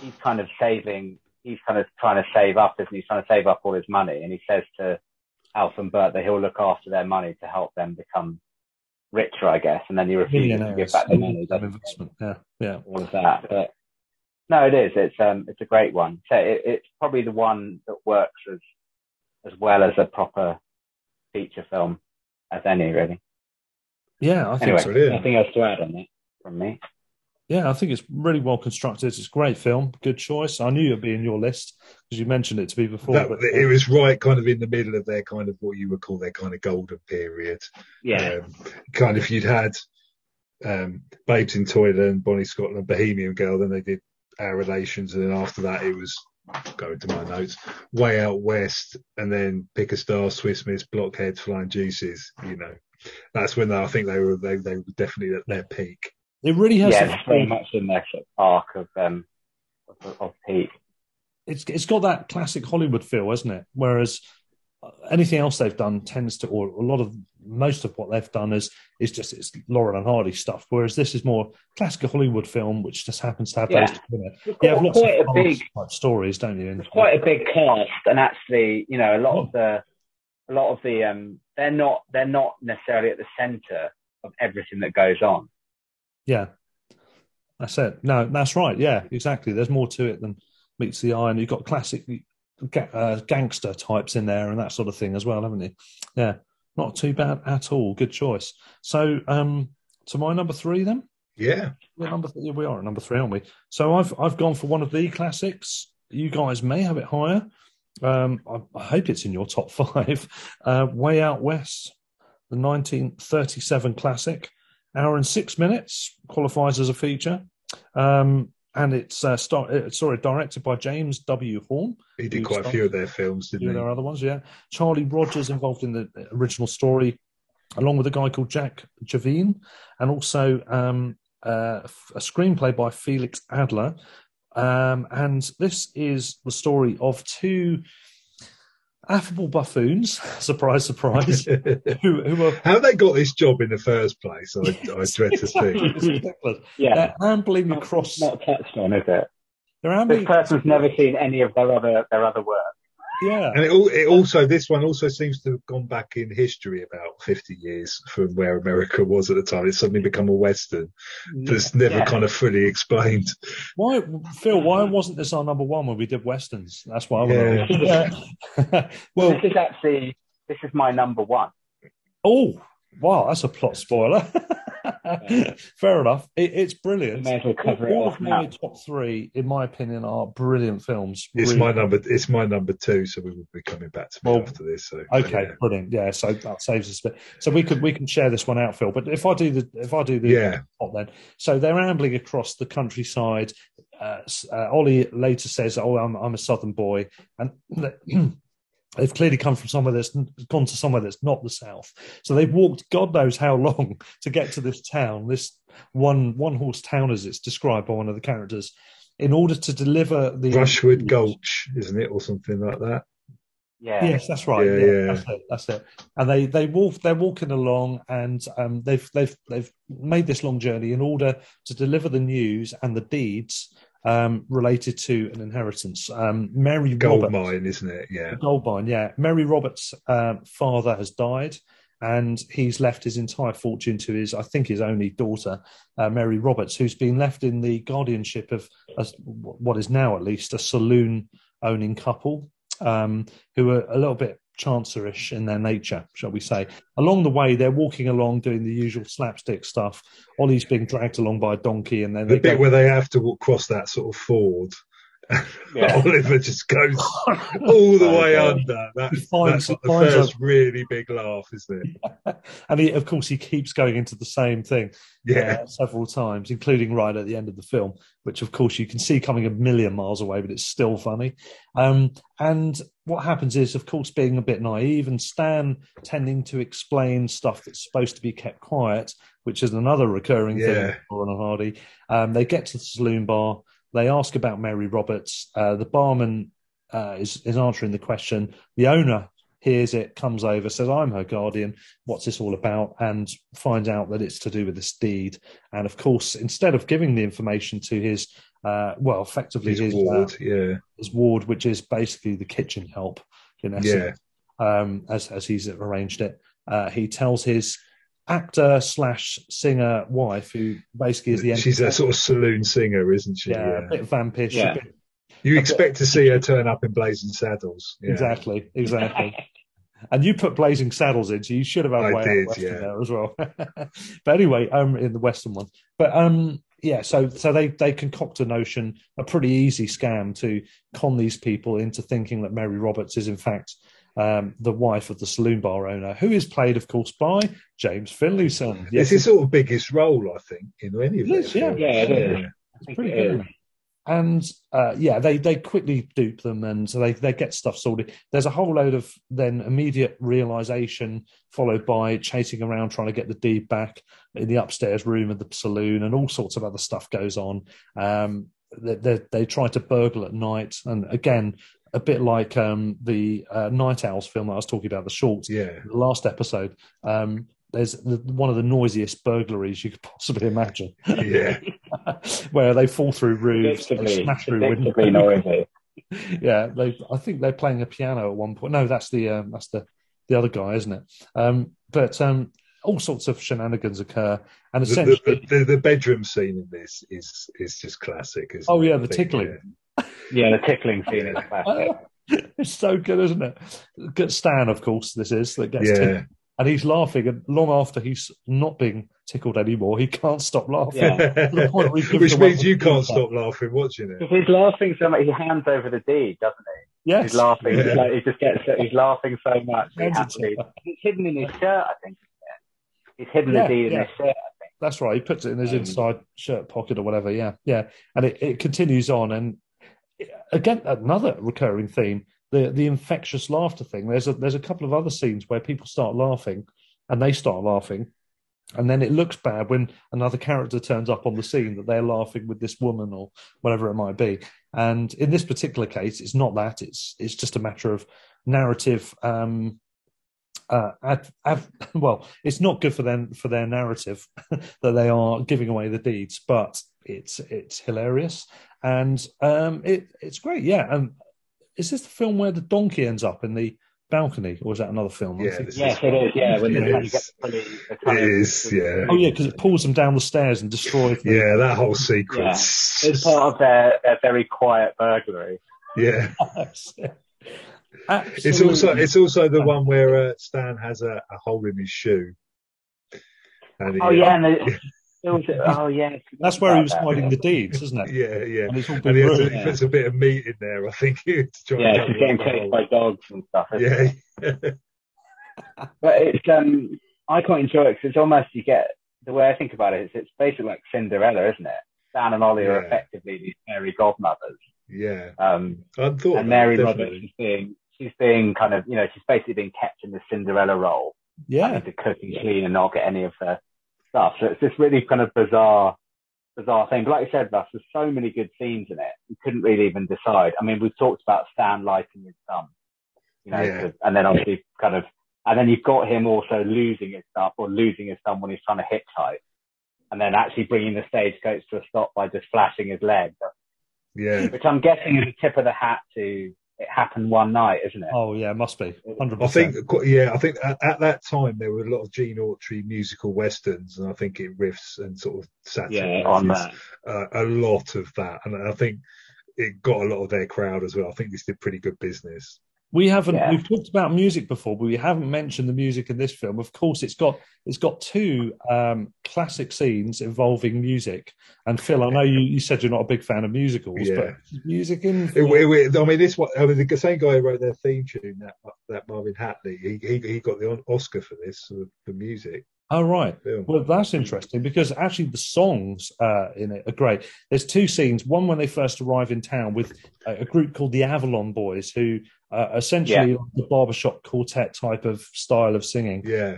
he's kind of saving he's kind of trying to save up isn't he? he's trying to save up all his money and he says to Alf and Bert that he'll look after their money to help them become richer I guess and then he refuses to give back the money of doesn't investment. Yeah, yeah. all of that but no it is it's um it's a great one so it, it's probably the one that works as as well as a proper feature film as any really Yeah, I think anyway so. Brilliant. nothing else to add on that from me Yeah, I think it's really well constructed. It's a great film. Good choice. I knew it'd be in your list because you mentioned it to me before. That, but, it was right, kind of in the middle of their kind of what you would call their kind of golden period. yeah Um, kind of you'd had um, Babes in Toyland, Bonnie Scotland, Bohemian Girl, then they did Our Relations, and then after that it was going to my notes, Way Out West, and then Pick a Star, Swiss Miss, Blockheads, Flying Deuces. You know, that's when they, I think they were they, they were definitely at their peak. it really has. yeah, that it's very much in their sort of arc of um of, of peak. it's it's got that classic Hollywood feel, hasn't it? Whereas uh, anything else they've done tends to, or a lot of most of what they've done is is just it's Laurel and Hardy stuff, whereas this is more classic Hollywood film, which just happens to have Yeah. those. You, know, you have lots of a big stories, don't you? Quite a big cast, and actually, you know, a lot of the, a lot of the, um, they're not, they're not necessarily at the centre of everything that goes on. Yeah, that's it. No, that's right. Yeah, exactly. There's more to it than meets the eye, and you've got classic uh, gangster types in there and that sort of thing as well, haven't you? Yeah, not too bad at all. Good choice. So, um, to my number three then. Yeah. We're number th- we are at number three, aren't we? So I've I've gone for one of the classics. You guys may have it higher. Um, I, I hope it's in your top five. Uh, Way Out West, the 1937 classic, hour and six minutes, qualifies as a feature, um, and it's uh, star- uh, sorry directed by James W. Horn. He did quite a few of their films, didn't he? their other ones, yeah. Charlie Rogers involved in the original story, along with a guy called Jack Jevne, and also um, uh, a screenplay by Felix Adler. Um, and this is the story of two affable buffoons, surprise, surprise, who, who are How they got this job in the first place, I, I dread to see. It's ridiculous. Yeah, They're ambling across. not touched on, is it? They're This ambling. person's never seen any of their other their other work. Yeah, And it, it also, this one also seems to have gone back in history about 50 years from where America was at the time. It's suddenly become a Western that's never Yeah. kind of fully explained. Why, Phil? Why wasn't this our number one when we did westerns? That's why I want to. Well, well, this is actually this is my number one. oh wow, that's a plot spoiler. Fair enough. It, it's brilliant. May as well cover it All off of my now. top three, in my opinion, are brilliant films. It's Really- my number. It's my number two, so we will be coming back to me Well, after this. So Okay, yeah. brilliant. Yeah, so that saves us a bit. So we could we can share this one out, Phil. But if I do the if I do the Yeah. top then, so they're ambling across the countryside. Uh, uh, Ollie later says, "Oh, I'm I'm a southern boy," and they've clearly come from somewhere that's gone to somewhere that's not the south. So they've walked God knows how long to get to this town, this one one horse town, as it's described by one of the characters, in order to deliver the Rushwood Gulch, isn't it, or something like that? Yeah, Yes, that's right. Yeah, Yeah, yeah. that's it. That's it. And they they walk. They're walking along, and um, they've they've they've made this long journey in order to deliver the news and the deeds um, related to an inheritance. Um, Mary Gold Roberts, mine, isn't it? Yeah. gold mine. Yeah, Mary Roberts' um, father has died, and he's left his entire fortune to his, I think, his only daughter, uh, Mary Roberts, who's been left in the guardianship of a, what is now at least a saloon owning couple, um, who are a little bit chancerish in their nature, shall we say. Along the way, they're walking along doing the usual slapstick stuff. Ollie's being dragged along by a donkey, and then The they bit go, where they have to walk, cross that sort of ford. Yeah. Oliver just goes all the Oh, way God. under. That's, finds- that's like the finds first really big laugh, isn't it? and he, of course, he keeps going into the same thing. Yeah. uh, several times, including right at the end of the film, which of course you can see coming a million miles away, but it's still funny. Um, and what happens is, of course, being a bit naive and Stan tending to explain stuff that's supposed to be kept quiet, which is another recurring thing Yeah. with Laurel and Hardy. Um, they get to the saloon bar. They ask about Mary Roberts. Uh, the barman uh, is, is answering the question. The owner hears it, comes over, says, I'm her guardian. What's this all about? And finds out that it's to do with this deed. And of course, instead of giving the information to his, uh, well, effectively His his, ward, uh, yeah. his ward, which is basically the kitchen help, in essence, um, as, as he's arranged it, uh, he tells his actor slash singer wife, who basically is the She's a sort of saloon singer, isn't she? yeah, a bit vampish, a Yeah. bit You expect to see her turn up in blazing saddles. Yeah. Exactly, exactly. and you put Blazing Saddles in, so you should have had I Way Out did, West in yeah. there as well. but anyway, um, in the Western one, but um, yeah, so so they they concoct a notion, a pretty easy scam to con these people into thinking that Mary Roberts is in fact. Um, the wife of the saloon bar owner, who is played, of course, by James Finlayson. It's his sort of biggest role, I think, in any of It their is, yeah. Yeah, it is. Pretty good. is. it? And uh, yeah, they they quickly dupe them, and so they they get stuff sorted. There's a whole load of then immediate realization, followed by chasing around trying to get the deed back in the upstairs room of the saloon, and all sorts of other stuff goes on. Um, they, they, they try to burgle at night, and again, a bit like um, the uh, Night Owls film that I was talking about, the short, Yeah. the last episode. Um, there's the, one of the noisiest burglaries you could possibly imagine, Yeah. where they fall through roofs, they smash through windows. yeah, they. I think they're playing a piano at one point. No, that's the um, that's the the other guy, isn't it? Um, but um, all sorts of shenanigans occur, and The, essentially, the, the, the bedroom scene in this is is just classic. Isn't Oh, yeah, I the think, tickling. Yeah, the tickling scene is classic. it's so good, isn't it? Good Stan, of course, this is that gets Yeah. tickled, and he's laughing, and long after he's not being tickled anymore, he can't stop laughing. Yeah. point where he's giving Which means you can't pizza. stop laughing watching it. He's laughing so much, he hands over the deed, doesn't he? Yes, He's laughing. Yeah. He's like, he just gets. He's laughing so much. He Hands has it to. to her. He's hidden in his shirt, I think. Isn't it? He's hidden Yeah, the deed in his shirt. That's right. He puts it in his Um, inside shirt pocket or whatever. Yeah, yeah. And it, it continues on. And again, another recurring theme: the the infectious laughter thing. There's a there's a couple of other scenes where people start laughing, and they start laughing, and then it looks bad when another character turns up on the scene that they're laughing with this woman or whatever it might be. And in this particular case, it's not that. It's it's just a matter of narrative. Um, uh, ad, ad, well, it's not good for them for their narrative that they are giving away the deeds, but it's it's hilarious and um, it it's great. Yeah, and is this the film where the donkey ends up in the balcony, or is that another film? I Yeah, think- Yes, it is. Yeah, when It they're trying to is. get the police. they're It trying to- is, yeah. Oh yeah, because it pulls them down the stairs and destroys them. Yeah, that whole sequence. It's part of their, their very quiet burglary. Yeah, Absolutely. it's also it's also the one where uh, Stan has a, a hole in his shoe. And he- Oh yeah, and it, it was, oh yeah. that's where he was hiding the deeds, isn't it? yeah, yeah. And it's all And been he, has ruined. he puts a bit of meat in there, I think, to try Yeah, and getting chased by dogs and stuff. isn't Yeah, it? But it's um, I quite enjoy it because it's almost you get the way I think about it it is it's basically like Cinderella, isn't it? Stan and Ollie are effectively these fairy godmothers. yeah. Um, I thought and Mary. Roberts is being she's being kind of you know she's basically being kept in the Cinderella role, Yeah, to cook and clean and not get any of her stuff. So it's this really kind of bizarre, bizarre thing. But like I said, Russ, there's so many good scenes in it. You couldn't really even decide. I mean, we've talked about Stan lighting his thumb, you know, Yeah. to- and then obviously kind of, and then you've got him also losing his thumb or losing his thumb when he's trying to hitchhike. And then actually bringing the stagecoach to a stop by just flashing his leg, Yeah, which I'm guessing is a tip of the hat to it happened one night, isn't it? Oh yeah, must be 100%. I think, percent. yeah, I think at, at that time there were a lot of Gene Autry musical westerns, and I think it riffs and sort of yeah, on satirizes that. uh, a lot of that, and I think it got a lot of their crowd as well. I think this did pretty good business. We haven't. Yeah. We've talked about music before, but we haven't mentioned the music in this film. Of course, it's got it's got two um, classic scenes involving music. And Phil, I know you, you said you're not a big fan of musicals, Yeah. but music in It, it, it- I mean, this one. I mean, the same guy who wrote their theme tune, that that Marvin Hatley, he he, he got the Oscar for this for, for music. Oh right. Well, that's interesting because actually the songs uh, in it are great. There's two scenes. One when they first arrive in town with a, a group called the Avalon Boys, who uh, essentially like the barbershop quartet type of style of singing. Yeah,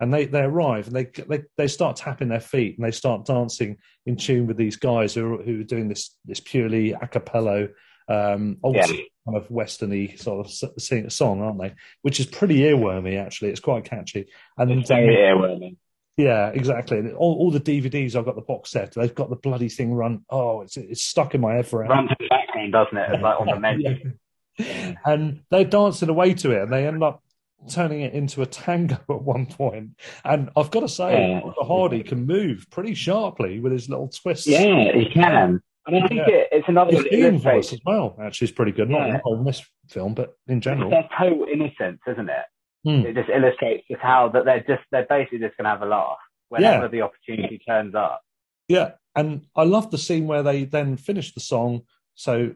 and they they arrive and they they they start tapping their feet and they start dancing in tune with these guys who are, who are doing this this purely a cappella um old Yeah. kind of westerny sort of sing, song aren't they which is pretty earwormy actually it's quite catchy and It's very earwormy. yeah exactly And all, all the dvds i've got the box set they've got the bloody thing run oh it's it's stuck in my head forever Runs in the background, doesn't it? It's like on the menu. and they're dancing away to it and they end up turning it into a tango at one point. and i've got to say Yeah. Hardy can move pretty sharply with his little twists Yeah, he can. And I think Yeah. it, it's another his voice as well actually is pretty good not, Yeah. not in this film but in it's general their total innocence, isn't it? Hmm. It just illustrates just how that they're just they're basically just gonna have a laugh whenever Yeah. the opportunity turns up. Yeah, and I love the scene where they then finish the song. So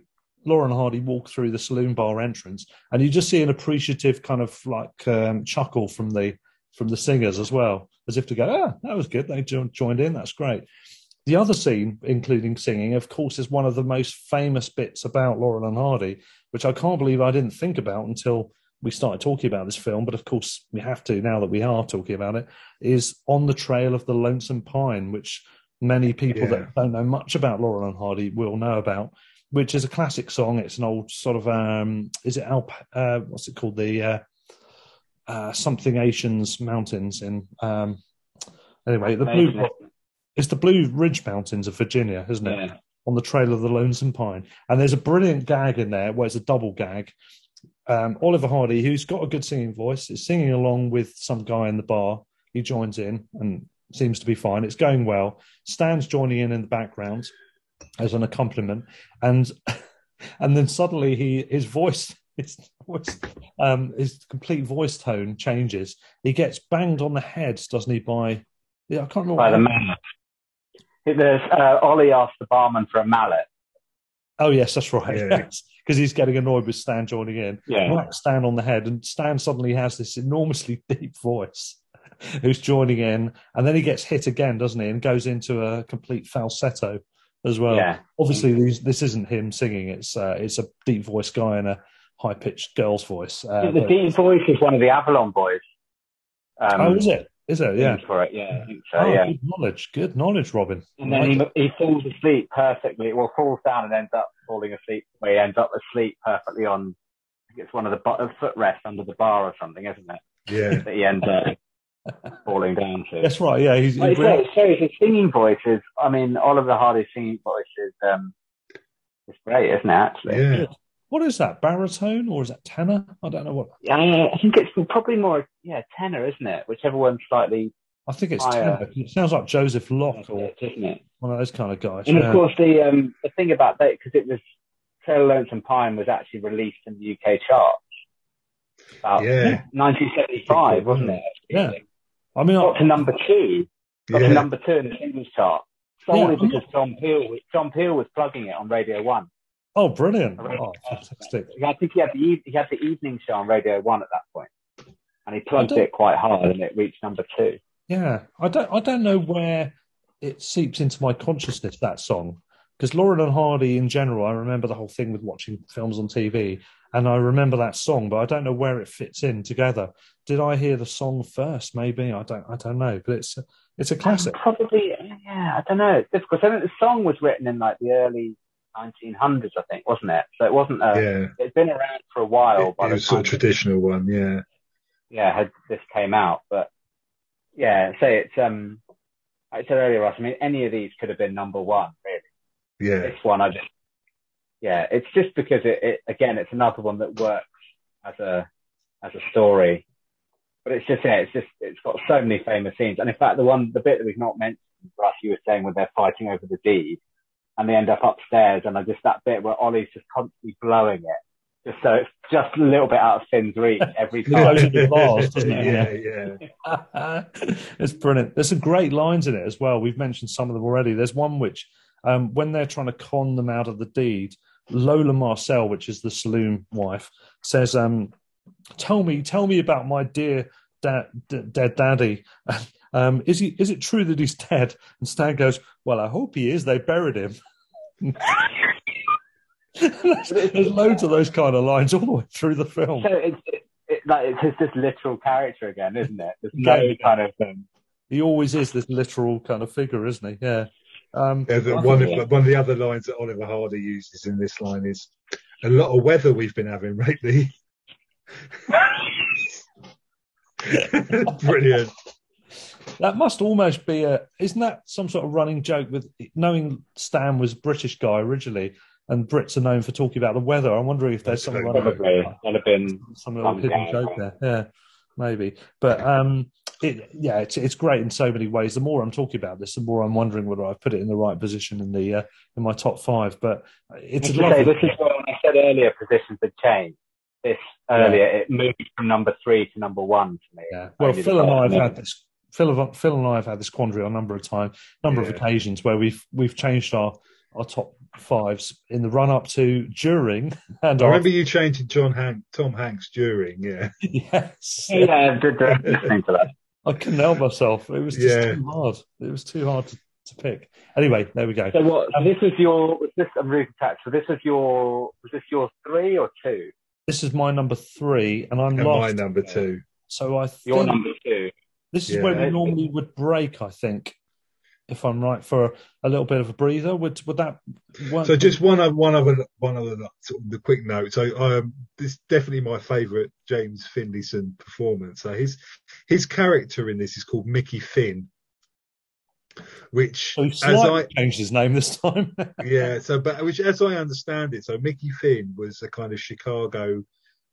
Laurel and Hardy walk through the saloon bar entrance, and you just see an appreciative kind of like um, chuckle from the from the singers as well, as if to go, "Ah, that was good. They joined in. That's great." The other scene, including singing, of course, is one of the most famous bits about Laurel and Hardy, which I can't believe I didn't think about until we started talking about this film. But of course, we have to now that we are talking about it. Is on the trail of the lonesome pine, which many people Yeah. that don't know much about Laurel and Hardy will know about, which is a classic song. It's an old sort of um, is it Alp? Uh, what's it called? The uh, uh, something Asians mountains in. Um, anyway, the blue. It's the Blue Ridge Mountains of Virginia, isn't it? Yeah. On the Trail of the Lonesome Pine. And there's a brilliant gag in there where it's a double gag. Um, Oliver Hardy, who's got a good singing voice, is singing along with some guy in the bar. He joins in and seems to be fine. It's going well. Stan's joining in in the background as an accompaniment, and and then suddenly he his voice his voice um, his complete voice tone changes. He gets banged on the head, doesn't he? By yeah, I can't remember. By the mallet. There's uh, Ollie asked the barman for a mallet. Oh yes, that's right. Yeah. Because he's getting annoyed with Stan joining in. Yeah. Whack Stan on the head, and Stan suddenly has this enormously deep voice, who's joining in, and then he gets hit again, doesn't he? And goes into a complete falsetto as well. Yeah. Obviously, these, this isn't him singing; it's uh, it's a deep voiced guy in a high pitched girl's voice. Uh, the but- deep voice is one of the Avalon boys. Um, oh, is it? Is it? Yeah. For it, yeah, so. Oh, yeah. good knowledge. Good knowledge, Robin. And then he, he falls asleep perfectly. Well, falls down and ends up falling asleep. Where he ends up asleep perfectly on. I think it's one of the bu- a footrest under the bar or something, isn't it? Yeah. That he ends up falling down to. That's right. Yeah, he's, Like he's I say, it shows his singing voice is. I mean, Oliver Hardy's singing voice is. Um, it's great, isn't it? Actually. Yeah. What is that? Baritone or is that tenor? I don't know what. Yeah, I think it's probably more, yeah, tenor, isn't it? Whichever one's slightly I think it's Higher. tenor. It sounds like Josef Locke or isn't it? one of those kind of guys. And yeah. of course, the um, the thing about that because it was Trail of Lonesome Pine was actually released in the UK charts about Yeah. 1975, wasn't it? Yeah. I mean, Got I, to number two, got to number two in the singles chart solely Yeah. because John Peel John Peel was plugging it on Radio One. Oh, brilliant! Oh, fantastic. I think he had the he had the evening show on Radio One at that point, and he plugged it quite hard, and it reached number two. Yeah, I don't, I don't know where it seeps into my consciousness that song because Laurel and Hardy in general. I remember the whole thing with watching films on TV, and I remember that song, but I don't know where it fits in together. Did I hear the song first? Maybe I don't. I don't know, but it's it's a um, classic. Probably, yeah, I don't know. It's difficult. I think the song was written in like the early 1900s, I think, wasn't it? So it wasn't. A, Yeah. It's been around for a while. It, it was of traditional one. Yeah. yeah, had this came out, but yeah, say it's um, I said earlier, Ross. I mean, any of these could have been number one, really. Yeah. This one, I just, yeah, it's just because it, it again, it's another one that works as a as a story, but it's just yeah, it's just it's got so many famous scenes, and in fact, the one, the bit that we've not mentioned, Russ, you were saying when they're fighting over the deed, and they end up upstairs, and I just that bit where Ollie's just constantly blowing it, just so it's just a little bit out of Finn's reach every time. into the bars, doesn't it? Yeah. Yeah. it's brilliant. There's some great lines in it as well. We've mentioned some of them already. There's one which, um, when they're trying to con them out of the deed, Lola Marcel, which is the saloon wife, says, um, "Tell me, tell me about my dear da- d- dead daddy. Um, is he? Is it true that he's dead?" And Stan goes, "Well, I hope he is. They buried him." there's, there's loads of those kind of lines all the way through the film. So it's it, it, like it's just this literal character again, isn't it? There's no Yeah. kind of um, He always is this literal kind of figure, isn't he? Yeah. Um, Yeah, the- one, of, one of the other lines that Oliver Hardy uses in this line is a lot of weather we've been having lately. Brilliant. That must almost be a. Isn't that some sort of running joke with knowing Stan was a British guy originally, and Brits are known for talking about the weather? I'm wondering if there's some That's running, probably that'd have been some little some hidden gag. joke there. Yeah, maybe. But um, it yeah, it's it's great in so many ways. The more I'm talking about this, the more I'm wondering whether I've put it in the right position in the uh, in my top five. But it's As a I say, lovely. this is where when I said earlier positions had changed. This earlier, it moved from number three to number one for me. Yeah. Well, Phil and I have had this. Phil, Phil and I have had this quandary a number of times, number of occasions where we've we've changed our our top fives in the run up to, during, and I our remember you changing John Hank, Tom Hanks during, yeah. yes. Yeah, I did uh, listening to that. I couldn't help myself. It was just Yeah. too hard. It was too hard to, to pick. Anyway, there we go. So what? So this is your. Was this? I'm really attached. So this was your. Was this your three or two? This is my number three, and I'm And my number two. So I think Your number two. this is Yeah. where we normally would break. I think. if I'm right, for a little bit of a breather. Would would that? Work? So just one other one other one other sort of the quick note. So um, this is definitely my favourite James Finlayson performance. So his his character in this is called Mickey Finn, which so as I changed his name this time. yeah. So but which as I understand it, so Mickey Finn was a kind of Chicago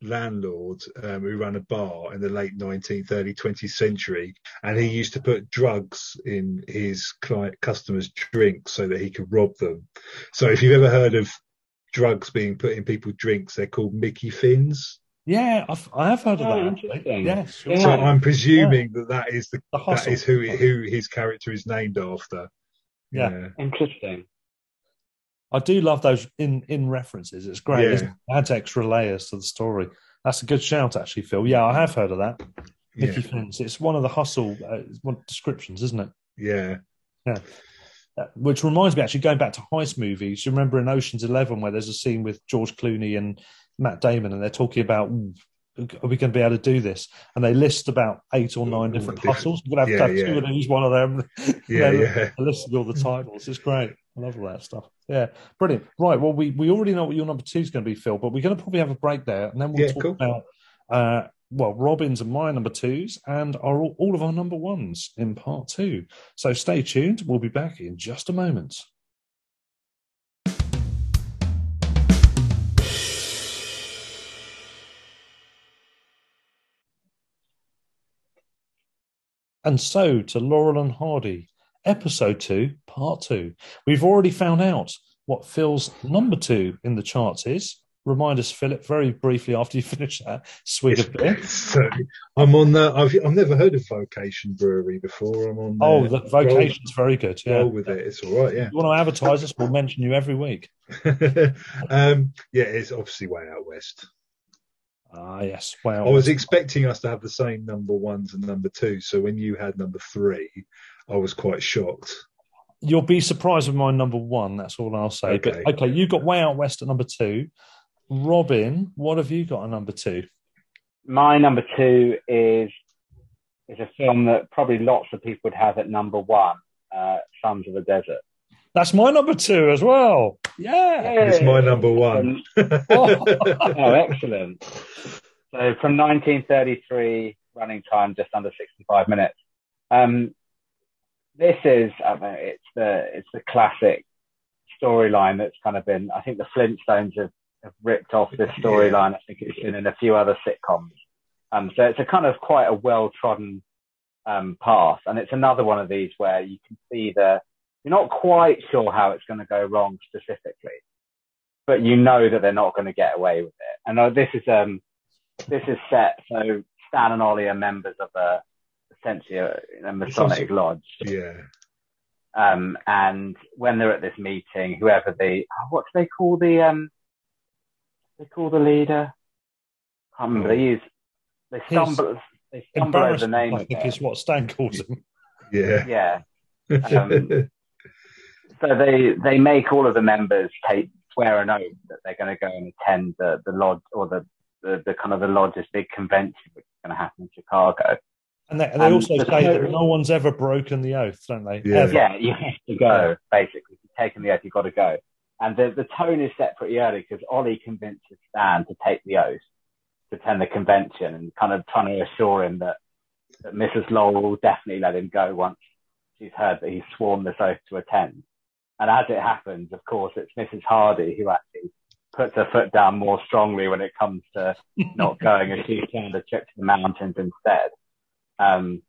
landlord um, who ran a bar in the late 19th, early 20th century, and he used to put drugs in his client customers' drinks so that he could rob them. So if you've ever heard of drugs being put in people's drinks, they're called Mickey Fins. Yeah, I've, I have heard of oh, that. Yes. Yeah. So I'm presuming yeah. that that is the, the that is who who his character is named after. Yeah. yeah. Interesting. I do love those in in references. It's great. Yeah. It adds extra layers to the story. That's a good shout, actually, Phil. Yeah, I have heard of that. Mickey yeah. Fins. It's one of the hustle uh, descriptions, isn't it? Yeah. Yeah. Uh, which reminds me, actually, going back to heist movies, you remember in Ocean's Eleven where there's a scene with George Clooney and Matt Damon, and they're talking about are we going to be able to do this? And they list about eight or nine different hustles. We're going to have to yeah, have two yeah. one of them. Yeah, yeah. Listing all the titles. It's great. I love all that stuff. Yeah, brilliant. Right. Well, we, we already know what your number two is going to be, Phil, but we're going to probably have a break there, and then we'll yeah, talk cool. about uh, well, Robin's and my number twos, and our, all of our number ones in part two. So stay tuned. We'll be back in just a moment. And so to Laurel and Hardy, episode two, part two. We've already found out what Phil's number two in the charts is. Remind us, Philip, very briefly after you finish that swig of beer. So I'm on the. I've I've never heard of Vocation Brewery before. I'm on. Oh, the Vocation's roll, very good. Yeah, roll with it. It's all right. Yeah. If you want to advertise us? We'll mention you every week. um, yeah, it's obviously way out west. Ah, yes. Well, I was expecting us to have the same number ones and number two. So when you had number three, I was quite shocked. You'll be surprised with my number one. That's all I'll say. Okay. But okay, you got Way Out West at number two. Robin, what have you got at number two? My number two is is a film that probably lots of people would have at number one, uh, Sons of the Desert. That's my number two as well. Yeah. It's my number one. oh, oh, excellent. So from 1933, running time just under 65 minutes. Um, this is, I mean, it's the it's the classic storyline that's kind of been. I think the Flintstones have, have ripped off this storyline. I think it's been in a few other sitcoms. Um, so it's a kind of quite a well trodden um, path, and it's another one of these where you can see the you're not quite sure how it's going to go wrong specifically, but you know that they're not going to get away with it. And uh, this is um this is set so Stan and Ollie are members of a essentially a, a Masonic lodge. Yeah. Um, and when they're at this meeting, whoever the what do they call the um they call the leader? I can't remember. They use they stumble they stumble over the name. I think is what Stan calls them. Yeah. Yeah. Um, so they they make all of the members take swear an oath that they're going to go and attend the the lodge or the the, the kind of the lodge's big convention which is going to happen in Chicago. And they, they also say that no one's ever broken the oath, don't they? Yeah, yeah you have to go. Basically, if you've taken the oath, you've got to go. And the the tone is set pretty early because Ollie convinces Stan to take the oath to attend the convention and kind of trying to assure him that that Mrs. Laurel will definitely let him go once she's heard that he's sworn this oath to attend. And as it happens, of course, it's Mrs. Hardy who actually puts her foot down more strongly when it comes to not going and she's planned a trip to the mountains instead. Um,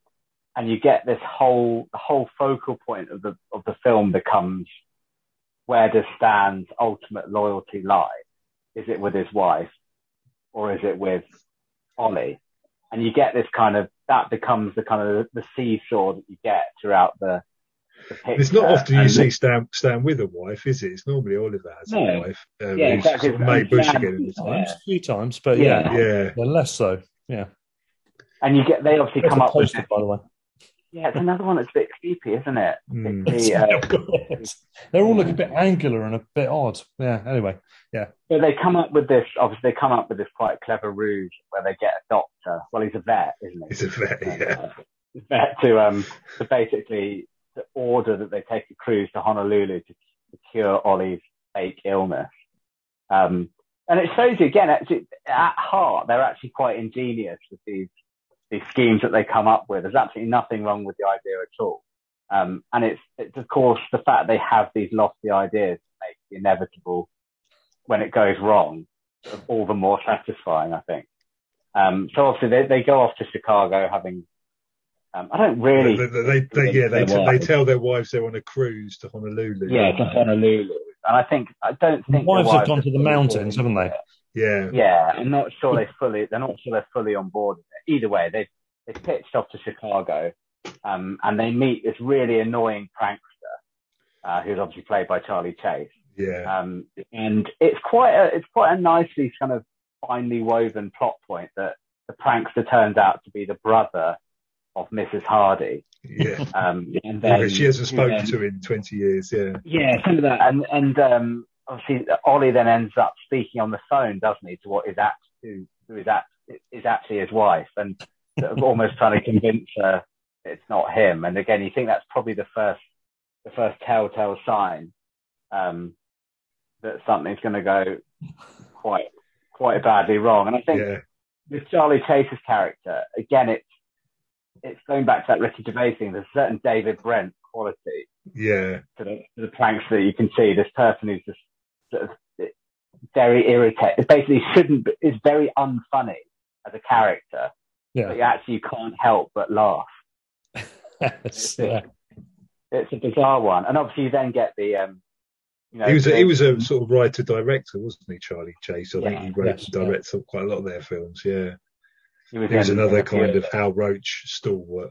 and you get this whole, the whole focal point of the, of the film becomes where does Stan's ultimate loyalty lie? Is it with his wife or is it with Ollie? And you get this kind of, that becomes the kind of the seesaw that you get throughout the, it's not often you see Stan, Stan with a wife, is it? It's normally Oliver has no. a wife. Um, yeah, exactly. Sort of Mae Busch again. Times, a few times, but yeah, yeah, yeah. less so. Yeah. And you get they obviously There's come up with by the way. Yeah, it's another one that's a bit creepy, isn't it? Mm. uh, They're all looking a bit angular and a bit odd. Yeah. Anyway, yeah. So they come up with this. Obviously, they come up with this quite clever ruse where they get a doctor. Well, he's a vet, isn't he? He's a vet. Yeah. vet to um to basically to order that they take a cruise to Honolulu to, to cure Ollie's fake illness. Um, and it shows you again, actually, at heart, they're actually quite ingenious with these these schemes that they come up with. There's absolutely nothing wrong with the idea at all. Um, and it's, it's of course the fact they have these lofty ideas that makes the inevitable when it goes wrong all the more satisfying, I think. Um, so obviously they, they go off to Chicago having, um, I don't really. They, they, they yeah, they, t- they tell their wives they're on a cruise to Honolulu. Yeah, to Honolulu. And I think, I don't think. Wives, wives have gone to the mountains, haven't they? Yeah. Yeah, I'm not sure they fully, they're not sure they're fully on board Either way, they they pitched off to Chicago, um, and they meet this really annoying prankster, uh, who's obviously played by Charlie Chase. Yeah. Um, and it's quite a, it's quite a nicely kind of finely woven plot point that the prankster turns out to be the brother of Mrs. Hardy. Yeah. Um, and then, yeah, she hasn't spoken then, to in 20 years. Yeah. Yeah, some of that. And, and, um, obviously Ollie then ends up speaking on the phone, doesn't he, to what is actually, who is, act, is actually his wife and sort of almost trying to convince her it's not him. And again, you think that's probably the first, the first telltale sign, um, that something's going to go quite, quite badly wrong. And I think yeah. with Charlie Chase's character, again, it's, it's going back to that Ricky Gervais thing. There's a certain David Brent quality. Yeah. To the, to the pranks that you can see. This person who's just sort of very irritated. Basically, shouldn't is very unfunny as a character. Yeah. But you actually can't help but laugh. it's, yeah. it's a bizarre one, and obviously you then get the. Um, you know, he was a, he was a sort of writer director, wasn't he, Charlie Chase? I yeah, think he wrote yes, and directed yeah. quite a lot of their films. Yeah, he was, he was another kind of Hal Roach stalwart.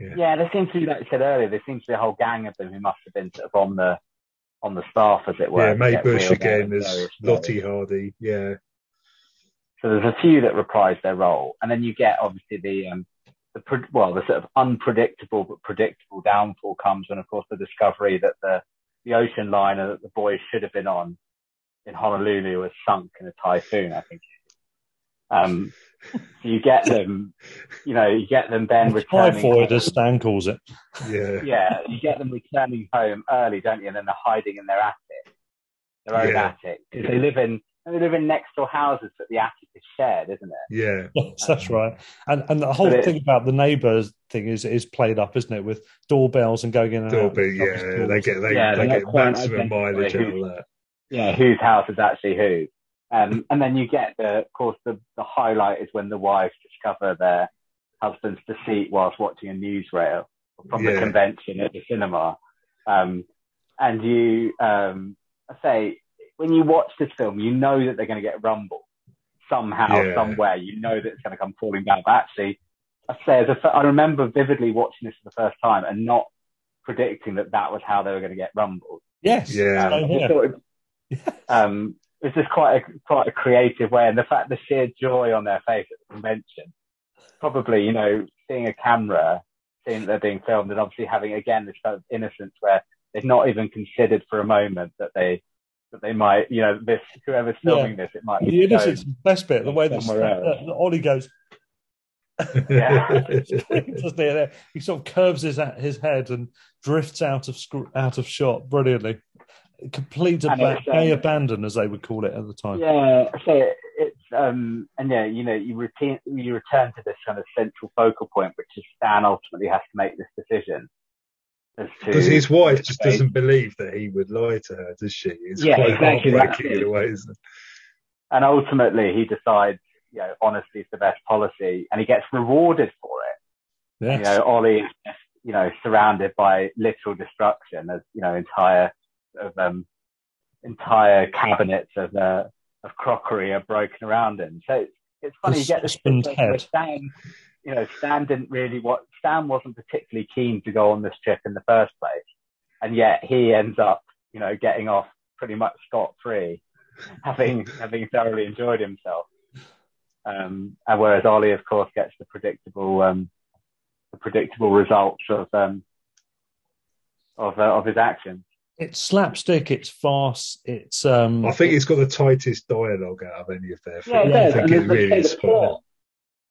Yeah. yeah, there seems to be, like you said earlier, there seems to be a whole gang of them who must have been sort of on the on the staff, as it were. Yeah, Mae Busch again. There's Lottie Hardy. Yeah. So there's a few that reprise their role, and then you get obviously the um, the well, the sort of unpredictable but predictable downfall comes when, of course, the discovery that the the ocean liner that the boys should have been on in Honolulu was sunk in a typhoon. I think. Um, you get them, you know, you get them then returning. Typhoid, as Stan calls it. Yeah. Yeah, you get them returning home early, don't you? And then they're hiding in their attic, their own yeah. attic, because they live in they live in next door houses, but the attic is shared, isn't it? Yeah, yes, that's right. And and the whole thing about the neighbours thing is is played up, isn't it, with doorbells and going in and Doorbell, out. Yeah, they get they, yeah, they get maximum mileage out of that. Yeah, whose house is actually who? Um, and then you get the, of course, the the highlight is when the wives discover their husband's deceit whilst watching a newsreel from yeah. the convention at the cinema. Um, and you, um, I say, when you watch this film, you know that they're going to get rumbled somehow, yeah. somewhere. You know that it's going to come falling down. But actually, I say, as a, I remember vividly watching this for the first time and not predicting that that was how they were going to get rumbled. Yes. Yeah. Um, yeah. Sort of, um, it's just quite a quite a creative way, and the fact the sheer joy on their face at the convention, probably you know seeing a camera, seeing that they're being filmed, and obviously having again this kind of innocence where they've not even considered for a moment that they that they might, you know, this whoever's filming yeah. this, it might. The innocence, best bit, the way that uh, Ollie goes. yeah, he sort of curves his his head and drifts out of out of shot brilliantly. Complete ab- um, abandon, as they would call it at the time. Yeah, so it's um, and yeah, you know, you return you return to this kind of central focal point, which is Stan ultimately has to make this decision because his wife just doesn't believe that he would lie to her, does she? It's yeah, quite exactly. heartbreaking in a way. And ultimately, he decides, you know, honesty is the best policy, and he gets rewarded for it. Yes. You know, Ollie is you know, surrounded by literal destruction as, you know, entire of um, entire cabinets of uh, of crockery are broken around him. So it's, it's funny, you get this head you know, Stan didn't really what Stan wasn't particularly keen to go on this trip in the first place, and yet he ends up, you know, getting off pretty much scot free, having having thoroughly enjoyed himself. Um, and whereas Ollie, of course, gets the predictable um, the predictable results of um, of uh, of his actions. It's slapstick. It's farce. It's. Um, I think it's got the tightest dialogue out of any of their films. Yeah, I think it really is.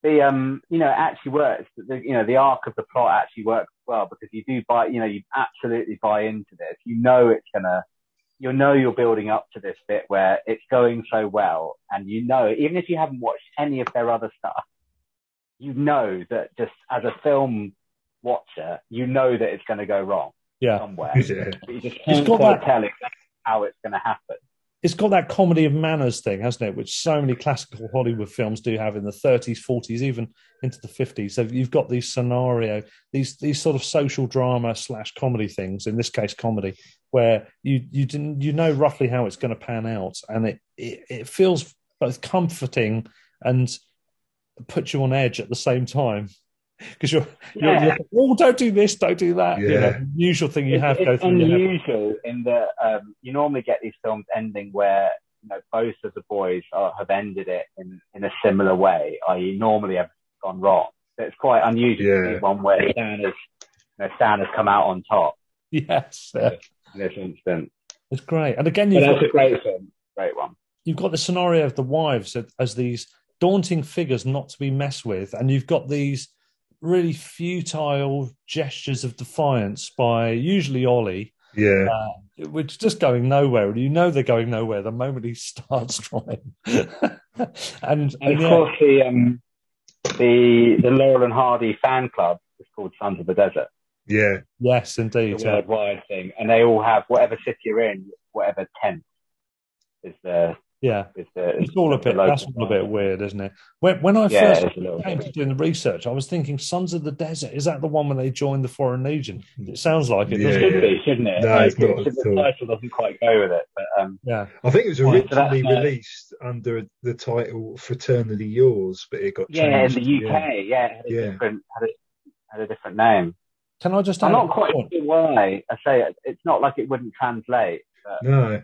the um, you know, it actually works. The, you know, the arc of the plot actually works well because you do buy, you know, you absolutely buy into this. You know, it's gonna, you know, you're building up to this bit where it's going so well, and you know, even if you haven't watched any of their other stuff, you know that just as a film watcher, you know that it's going to go wrong Yeah. somewhere. Yeah. You just can't quite that- tell exactly how it's going to happen. It's got that comedy of manners thing, hasn't it? Which so many classical Hollywood films do have in the 30s, 40s, even into the 50s. So you've got these scenario, these these sort of social drama slash comedy things. In this case, comedy, where you you didn't you know roughly how it's going to pan out, and it, it it feels both comforting and puts you on edge at the same time because you're, you're, you're oh don't do this, don't do that. You Yeah. know, usual thing you It's, have go it's through. your unusual in that um, you normally get these films ending where you know both of the boys are, have ended it in, in a similar way, i.e., normally everything's gone wrong. So it's quite unusual to Yeah. see one where Stan has, you know, Stan has come out on top Yes, yeah. in this instance. it's great. And again, you've that's got a great film, great one. you've got the scenario of the wives as, as these daunting figures not to be messed with, and you've got these really futile gestures of defiance by usually Ollie, Yeah. uh, which just going nowhere, and you know they're going nowhere the moment he starts trying. and, And and of yeah, course, the um, the the Laurel and Hardy fan club is called Sons of the Desert, Yeah. yes, the indeed, yeah. worldwide thing, and they all have whatever city you're in, whatever tent is the yeah. is the. It's all a bit. local That's all a bit weird, isn't it? When when I Yeah, first it's a little came to doing the research, I was thinking Sons of the Desert. Is that the one when they joined the Foreign Legion? It sounds like it, Yeah, doesn't Should it? be, shouldn't it? No, it's Like, not the title doesn't quite go with it, but um, Yeah. I think it was Right, so that's originally my- released under the title Fraternity Yours, but it got yeah, in the UK, yeah, it had a Yeah. different had a, had a different name. Can I just I'm add not quite sure why. I say it, it's not like it wouldn't translate. But No.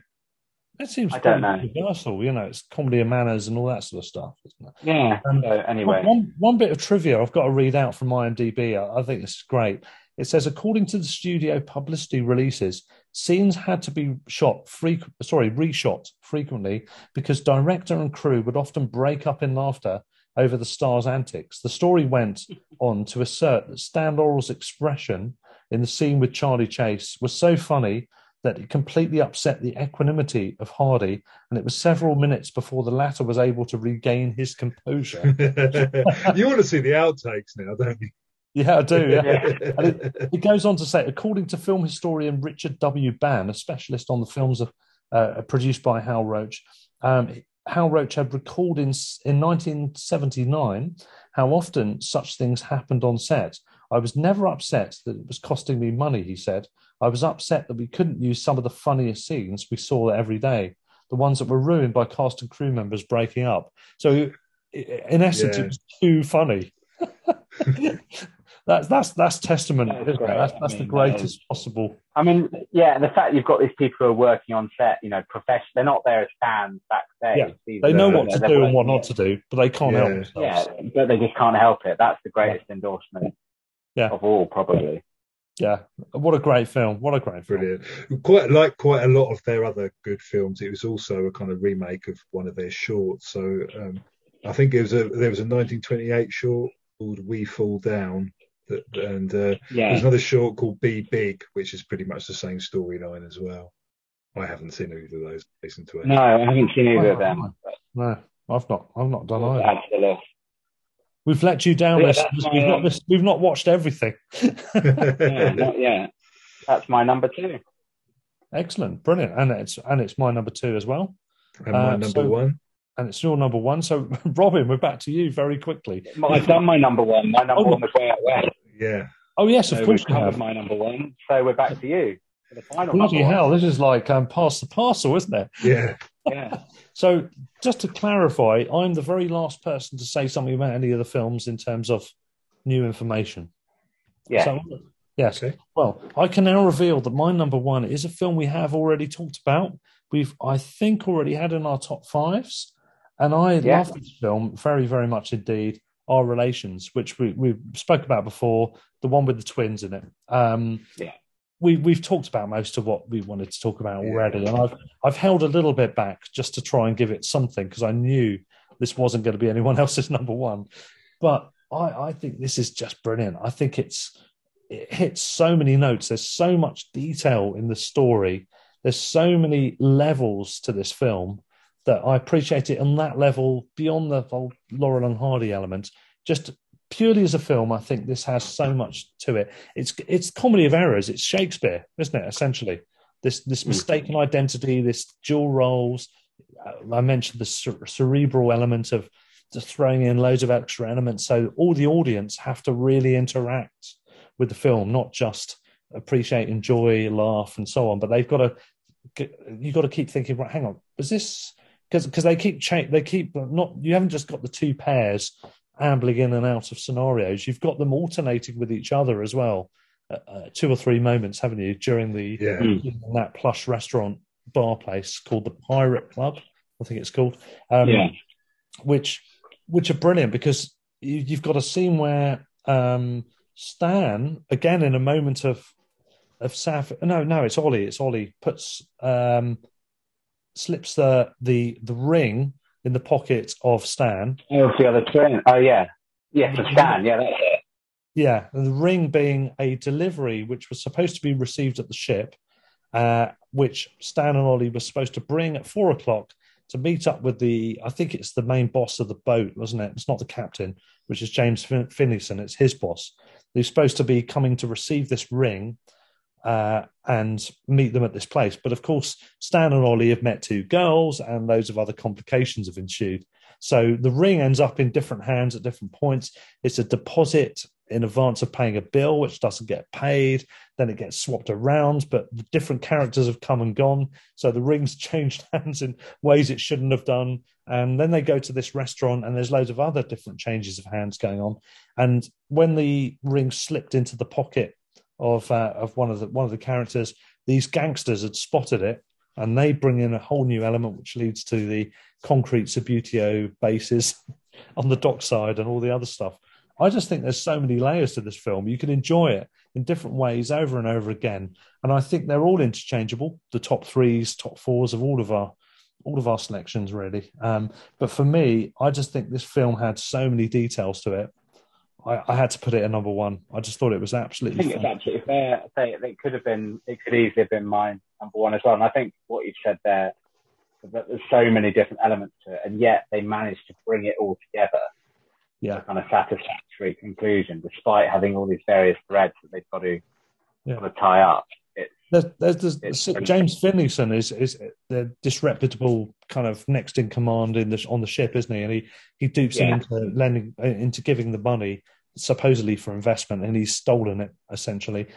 It seems I don't know. universal. You know, it's comedy of manners and all that sort of stuff, isn't it? yeah. Um, so anyway, One, one bit of trivia I've got to read out from IMDb. I, I think this is great. It says, according to the studio publicity releases, scenes had to be shot, frequ- sorry, reshot frequently because director and crew would often break up in laughter over the star's antics. The story went on to assert that Stan Laurel's expression in the scene with Charlie Chase was so funny that it completely upset the equanimity of Hardy, and it was several minutes before the latter was able to regain his composure. you want to see the outtakes now, don't you? Yeah, I do. Yeah. Yeah. And it, it goes on to say, according to film historian Richard W. Bann, a specialist on the films of, uh, produced by Hal Roach, um, Hal Roach had recalled in, in 1979 how often such things happened on set. I was never upset that it was costing me money, he said. I was upset that we couldn't use some of the funniest scenes we saw every day, the ones that were ruined by cast and crew members breaking up. So, in essence, Yeah. it was too funny. that's that's that's testament. That's isn't it? great. That's, I that's the mean, that greatest um, possible. I mean, yeah, the fact you've got these people who are working on set, you know, professional, they're not there as fans backstage. Yeah, They know what to do and what not to do, but they can't help themselves. Yeah, but they just can't help it. That's the greatest endorsement Yeah. of all, probably. Yeah. What a great film! What a great film! Brilliant. Quite like quite a lot of their other good films. It was also a kind of remake of one of their shorts. So um, I think it was a there was a 1928 short called We Faw Down, that, and uh, Yeah. there's another short called Be Big, which is pretty much the same storyline as well. I haven't seen either of those. Listen to it. No, I haven't seen either of them. No, I've not. I've not done either. add to the list. We've let you down, Yeah, listeners. We've my, not um, we've not watched everything. Yeah, not yet. That's my number two. Excellent, brilliant, and it's and it's my number two as well, and my Uh, number so- one. and it's your number one. So, Robin, we're back to you very quickly. I've done my number one. My number Oh. one was way out west. Yeah. Oh yes, So of we've course we covered have. my number one. So we're back to you for the final Bloody hell, one. this is like um, pass the parcel, isn't it? Yeah. Yeah. So, just to clarify, I'm the very last person to say something about any of the films in terms of new information. Yeah. So, yes. Okay. Well, I can now reveal that my number one is a film we have already talked about. We've, I think, already had in our top fives, and I Yeah. love this film very, very much indeed. Our relations, which we we spoke about before, the one with the twins in it. Um, Yeah. We we've talked about most of what we wanted to talk about Yeah. already, and I've I've held a little bit back just to try and give it something because I knew this wasn't going to be anyone else's number one. But I, I think this is just brilliant. I think it's it hits so many notes. There's so much detail in the story. There's so many levels to this film that I appreciate it on that level beyond the whole Laurel and Hardy element. Just purely as a film, I think this has so much to it. It's it's comedy of errors. It's Shakespeare, isn't it? Essentially, this this hmm. mistaken identity, this dual roles. Uh, I mentioned the cerebral element of just throwing in loads of extra elements, so all the audience have to really interact with the film, not just appreciate, enjoy, laugh, and so on. But they've got to you've got to keep thinking. Right, hang on, was this because because they keep cha- they keep not you haven't just got the two pairs ambling in and out of scenarios. You've got them alternating with each other as well. Uh, uh, two or three moments, haven't you, during the yeah. in that plush restaurant bar place called the Pirate Club, I think it's called. Um, yeah. Which which are brilliant because you, have got a scene where um, Stan, again in a moment of of Saf, no, no, it's Ollie. It's Ollie puts um, slips the the the ring in the pocket of Stan. Oh, the other twin. Oh, yeah. Yeah, for Stan. Yeah, that's it. Yeah, and the ring being a delivery which was supposed to be received at the ship, uh, which Stan and Ollie were supposed to bring at four o'clock to meet up with the, I think it's the main boss of the boat, wasn't it? It's not the captain, which is James fin- Finlayson. It's his boss. He's supposed to be coming to receive this ring uh, and meet them at this place. But of course, Stan and Ollie have met two girls, and loads of other complications have ensued. So the ring ends up in different hands at different points. It's a deposit in advance of paying a bill, which doesn't get paid. Then it gets swapped around, but the different characters have come and gone. So the ring's changed hands in ways it shouldn't have done. And then they go to this restaurant, and there's loads of other different changes of hands going on. And when the ring slipped into the pocket of uh, of one of the one of the characters. These gangsters had spotted it, and they bring in a whole new element, which leads to the concrete Subbuteo bases on the dockside and all the other stuff. I just think there's so many layers to this film. You can enjoy it in different ways over and over again, and I think they're all interchangeable. The top threes, top fours of all of our all of our selections, really. Um, but for me, I just think this film had so many details to it I, I, had to put it at number one. I just thought it was absolutely. I think fun. it's absolutely fair. I say it could have been, it could easily have been mine number one as well. And I think what you've said there, that there's so many different elements to it, and yet they managed to bring it all together. Yeah. To kind of satisfactory conclusion, despite having all these various threads that they've got to, yeah. got to tie up. There's, there's, there's James Finlayson is is the disreputable kind of next in command in the on the ship, isn't he? And he he dupes yeah. him into lending into giving the money supposedly for investment, and he's stolen it essentially,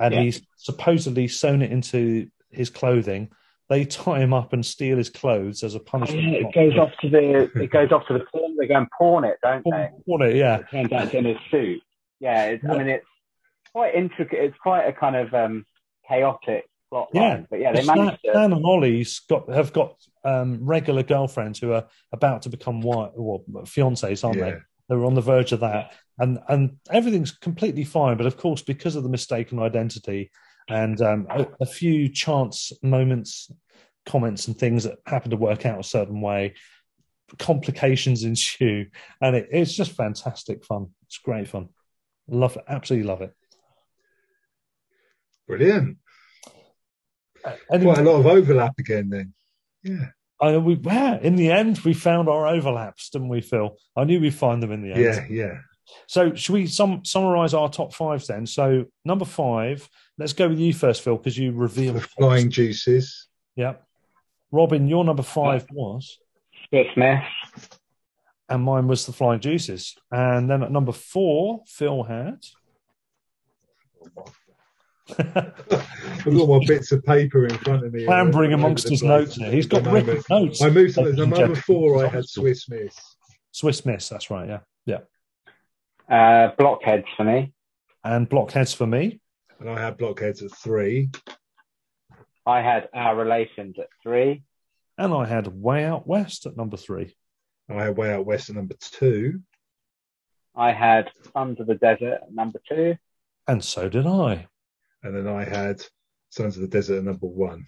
and yeah. he's supposedly sewn it into his clothing. They tie him up and steal his clothes as a punishment. it goes off to the it goes off to the pawn. They go and pawn it, don't pawn, they? Pawn it, yeah. It turns out in his suit. Yeah, I mean it's quite intricate. It's quite a kind of um, chaotic plot yeah. line. But yeah, they managed Stan, to. Stan and Ollie's got have got um, regular girlfriends who are about to become wife or fiancés, aren't yeah. they? They're on the verge of that, and and everything's completely fine. But of course, because of the mistaken identity and um, a, a few chance moments, comments, and things that happen to work out a certain way, complications ensue, and it, it's just fantastic fun. It's great fun. Love it, absolutely love it. Brilliant. Uh, Quite a lot of overlap again then. Yeah. I know we yeah, in the end we found our overlaps, didn't we, Phil? I knew we'd find them in the end. Yeah, yeah. So should we sum, summarize our top fives then? So number five, let's go with you first, Phil, because you revealed the Flying Deuces. Yeah. Robin, your number five was Swiss Miss. And mine was the Flying Deuces. And then at number four, Phil had I've got my bits of paper in front of me. Clambering amongst his notes here. He's got written notes. I moved to the number four. I had Swiss Miss. Swiss Miss. That's right. Yeah. Yeah. Uh, blockheads for me. And blockheads for me. And I had blockheads at three. I had our relations at three. And I had way out west at number three. And I had way out west at number two. I had Sons of the Desert at number two. And so did I and then I had Sons of the Desert at number one.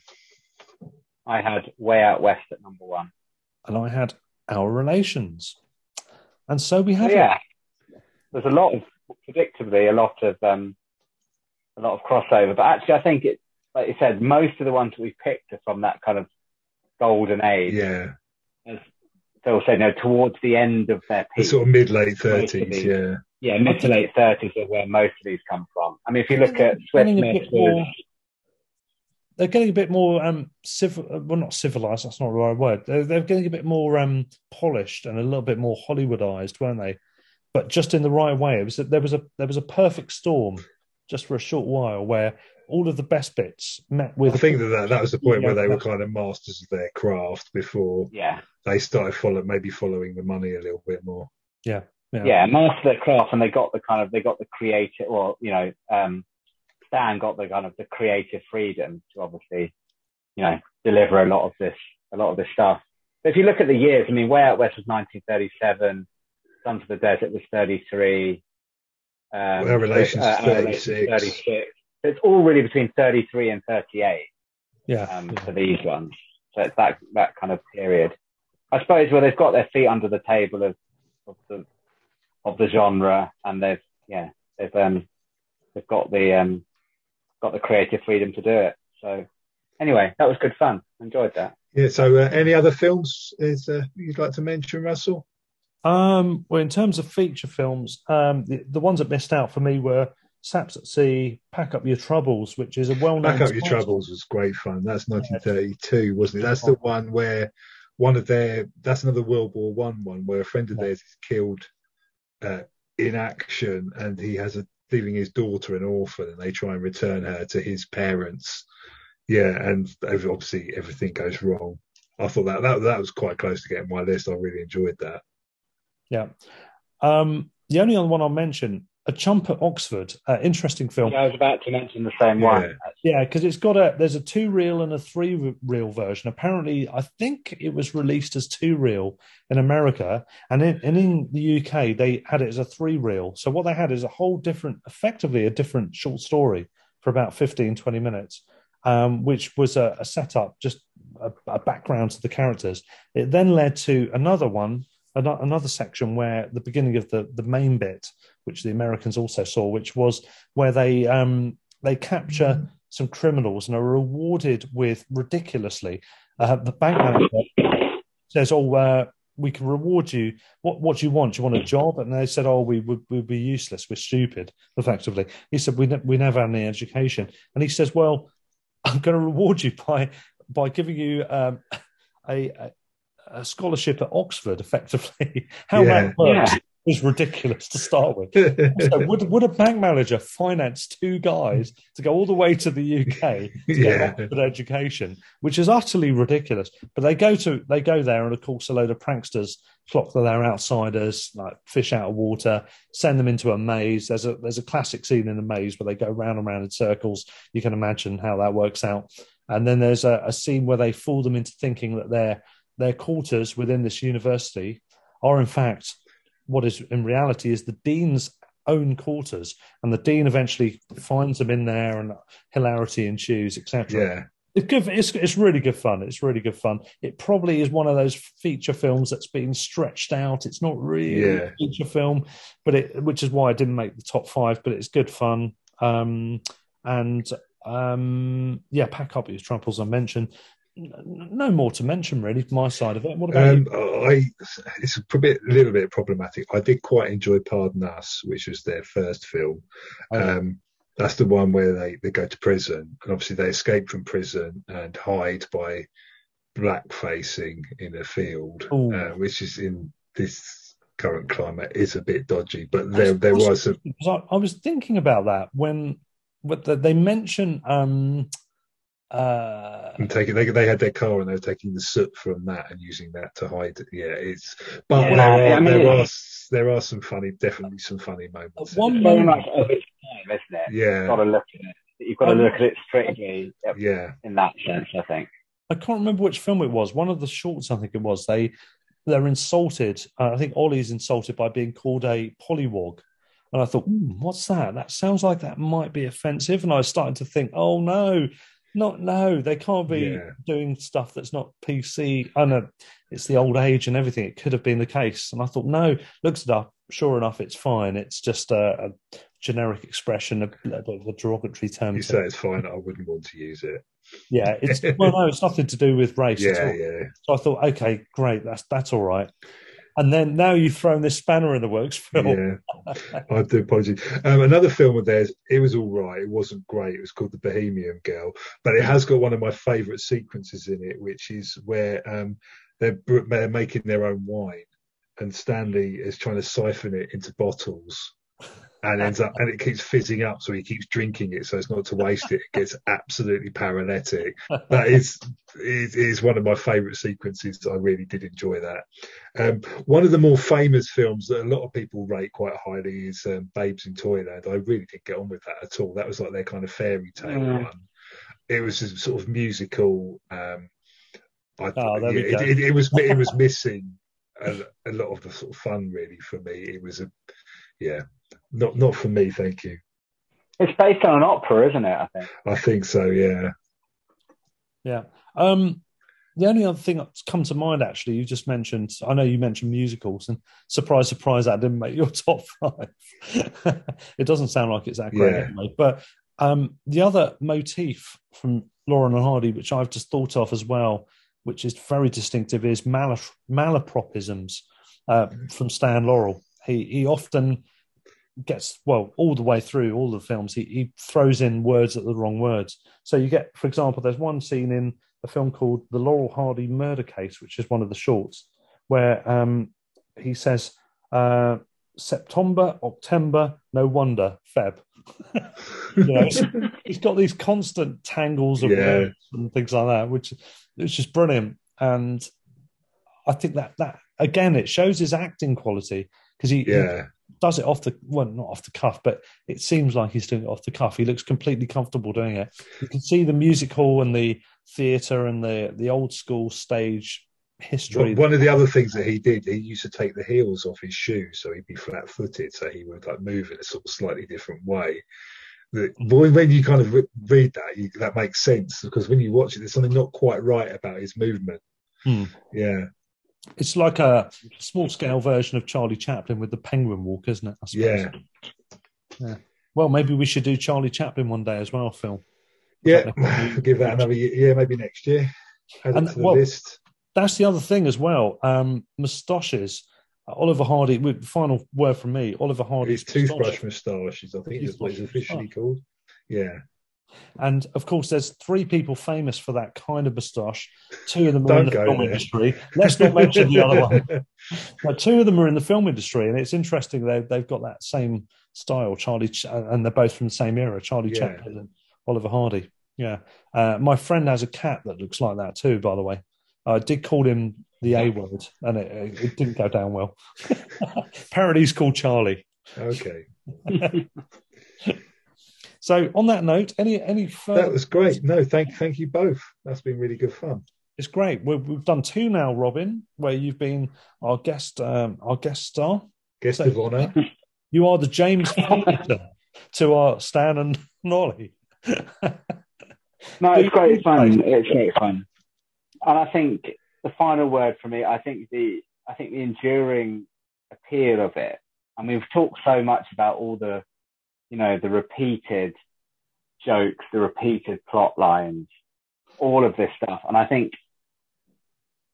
I had Way Out West at number one. And I had Our Relations. And so we have yeah. there's a lot of predictably a lot of um, a lot of crossover. But actually, I think it, like you said, most of the ones that we picked are from that kind of golden age. Yeah. As Phil said, you know, towards the end of their The peak. sort of mid late thirties. Yeah. Yeah, mid to late thirties is where most of these come from. I mean, if you look at Swift Getting a Smith, bit more- they're getting a bit more um civil well not civilized that's not the right word. They're, they're getting a bit more um polished and a little bit more hollywoodized weren't they? But just in the right way it was that there was a there was a perfect storm just for a short while where all of the best bits met with I think that, that that was the point where they were kind of masters of their craft before yeah, they started follow maybe following the money a little bit more. yeah yeah, master their craft, and they got the kind of they got the creative, well, you know, um, Stan got the kind of the creative freedom to obviously, you know, deliver a lot of this, a lot of this stuff. But if you look at the years, I mean, Way Out West was 1937, Sons of the Desert was 33, um, Our Relations uh, is Our Relations 36. 36. It's all really between 33 and 38 yeah um, for these ones. So it's that that kind of period. I suppose where they've got their feet under the table of, of the of the genre, and they've yeah they've um they've got the um got the creative freedom to do it. So anyway, that was good fun. Enjoyed that. Yeah. So, uh, any other films is uh, you'd like to mention, Russell? Um, well, in terms of feature films, um, the, the ones that missed out for me were Saps at Sea, Pack Up Your Troubles, which is a well-known. Pack Up Your Troubles was great fun. That's 1932, wasn't it? That's the one where one of their that's another World War One one where a friend of theirs is killed uh, in action, and he has a leaving his daughter an orphan, and they try and return her to his parents. Yeah, and obviously everything goes wrong. I thought that that that was quite close to getting my list. I really enjoyed that. Yeah. Um, the only other one I'll mention, A Chump at Oxford, uh, interesting film. Yeah, I was about to mention the same Yeah. one. Yeah, because it's got a there's a two reel and a three reel version. Apparently, I think it was released as two reel in America, and in, and in the UK they had it as a three reel. So what they had is a whole different, effectively a different short story for about 15, 20 minutes, um, which was a, a setup, just a, a background to the characters. It then led to another one, ano- another section where the beginning of the the main bit, which the Americans also saw, which was where they um, they capture some criminals and are rewarded with ridiculously. Uh, the bank manager says, "Oh, uh, we can reward you. What what do you want? Do you want a job?" And they said, "Oh, we would we'd be useless. We're stupid." Effectively, he said, "We ne- we never had any education." And he says, "Well, I'm going to reward you by by giving you um, a, a a scholarship at Oxford." Effectively, how Yeah. that works Yeah. is ridiculous to start with. So would would a bank manager finance two guys to go all the way to the UK to get Yeah. Oxford education, which is utterly ridiculous? But they go to they go there, and of course, a load of pranksters clock that they're outsiders, like fish out of water, send them into a maze. There's a there's a classic scene in the maze where they go round and round in circles. You can imagine how that works out. And then there's a, a scene where they fool them into thinking that their their quarters within this university are in fact what is in reality is the dean's own quarters, and the dean eventually finds them in there, and hilarity ensues, etc. yeah. It's good. It's it's really good fun. It's really good fun. It probably is one of those feature films that's been stretched out. It's not really Yeah. a feature film, but it which is why I didn't make the top five. But it's good fun. Um, and um, yeah, pack up your troubles. I mentioned. No more to mention really. My side of it. What about Um, you? I it's a bit, little bit problematic. I did quite enjoy Pardon Us, which was their first film. Okay. Um, that's the one where they, they go to prison, and obviously they escape from prison and hide by black facing in a field, uh, which is in this current climate is a bit dodgy. But there there was some Because I, I was thinking about that when, but they mention um, uh, and taking they they had their car and they were taking the soot from that and using that to hide. Yeah, it's but Yeah, there are I mean, there are there are some funny, definitely some funny moments. in One moment- of its time, isn't it? You've Yeah, got to look at it. You've got to Um, look at it strictly yeah, in that sense. I think. I can't remember which film it was. One of the shorts, I think it was. They they're insulted. Uh, I think Ollie's insulted by being called a pollywog, and I thought, "Hmm, what's that? That sounds like that might be offensive. And I was starting to think, oh no, Not no, they can't be Yeah. doing stuff that's not PC. I know it's the old age and everything. It could have been the case, and I thought no. Looks it up. Sure enough, it's fine. It's just a, a generic expression of a, of a derogatory term. You say it's fine. I wouldn't want to use it. yeah, it's well, no, it's nothing to do with race. at Yeah, all. yeah. So I thought, okay, great, that's that's all right. And then now you've thrown this spanner in the works. Yeah, I do apologize. Um, another film of theirs, it was all right. It wasn't great. It was called The Bohemian Girl, but it has got one of my favourite sequences in it, which is where um, they're, they're making their own wine, and Stanley is trying to siphon it into bottles. And ends up, and it keeps fizzing up, so he keeps drinking it, so it's not to waste it. It gets absolutely paralytic. That is, is is one of my favourite sequences. I really did enjoy that. Um, one of the more famous films that a lot of people rate quite highly is um, Babes in Toyland. I really didn't get on with that at all. That was like their kind of fairy tale Mm. one. It was a sort of musical. Um, I, Oh, yeah, it, it, it was it was missing a, a lot of the sort of fun really for me. It was a yeah, not not for me. Thank you. It's based on an opera, isn't it? I think. I think so. Yeah. Yeah. Um, the only other thing that's come to mind, actually, you just mentioned. I know you mentioned musicals, and surprise, surprise, that didn't make your top five. it doesn't sound like it's that great, Yeah. anyway. But um, the other motif from Laurel and Hardy, which I've just thought of as well, which is very distinctive, is mal- malapropisms uh, from Stan Laurel. He he often gets well all the way through all the films. He he throws in words at the wrong words. So you get, for example, there's one scene in a film called The Laurel Hardy Murder Case, which is one of the shorts, where um, he says uh, September, October, no wonder, Feb. you know, it's- he's got these constant tangles of Yeah. words and things like that, which is just brilliant. And I think that that again, it shows his acting quality because he, he Yeah. Does it off the well, not off the cuff, but it seems like he's doing it off the cuff. He looks completely comfortable doing it. You can see the music hall and the theatre and the the old school stage history. One one of the other things that he did, he used to take the heels off his shoes, so he'd be flat-footed, so he would like move in a sort of slightly different way. The, when, when you kind of read that, you, that makes sense because when you watch it, there's something not quite right about his movement. Hmm. Yeah, It's like a small scale version of Charlie Chaplin with the penguin walk, isn't it? I suppose. yeah, Yeah. Well, maybe we should do Charlie Chaplin one day as well, Phil. yeah. Give that another year, yeah, maybe next year. Add And, it to the well, list. That's the other thing as well. Um, moustaches. Oliver Hardy. with- Final word from me. Oliver Hardy's His toothbrush moustache. moustaches, I think is what it's officially moustache. called. Yeah, And of course, there's three people famous for that kind of moustache. Two of them are Don't in the film there. industry. Let's not mention the other one. Now, two of them are in the film industry, and it's interesting they they've got that same style. Charlie Ch- and they're both from the same era. Charlie Yeah. Chaplin and Oliver Hardy. Yeah, uh, my friend has a cat that looks like that too. By the way, I did call him the A word, and it, it didn't go down well. Apparently, he's called Charlie. Okay, So, on that note, any any further? that was great. No, thank thank you both. That's been really good fun. It's great. We've, we've done two now, Robin, where you've been our guest, um, our guest star. Guest So- of honour. You are the James Foster to our Stan and Ollie. No, Do it's great you- fun. It's great fun, and I think the final word for me, I think the I think the enduring appeal of it. I mean, we've talked so much about all the, you know, the repeated jokes, the repeated plot lines, all of this stuff, and I think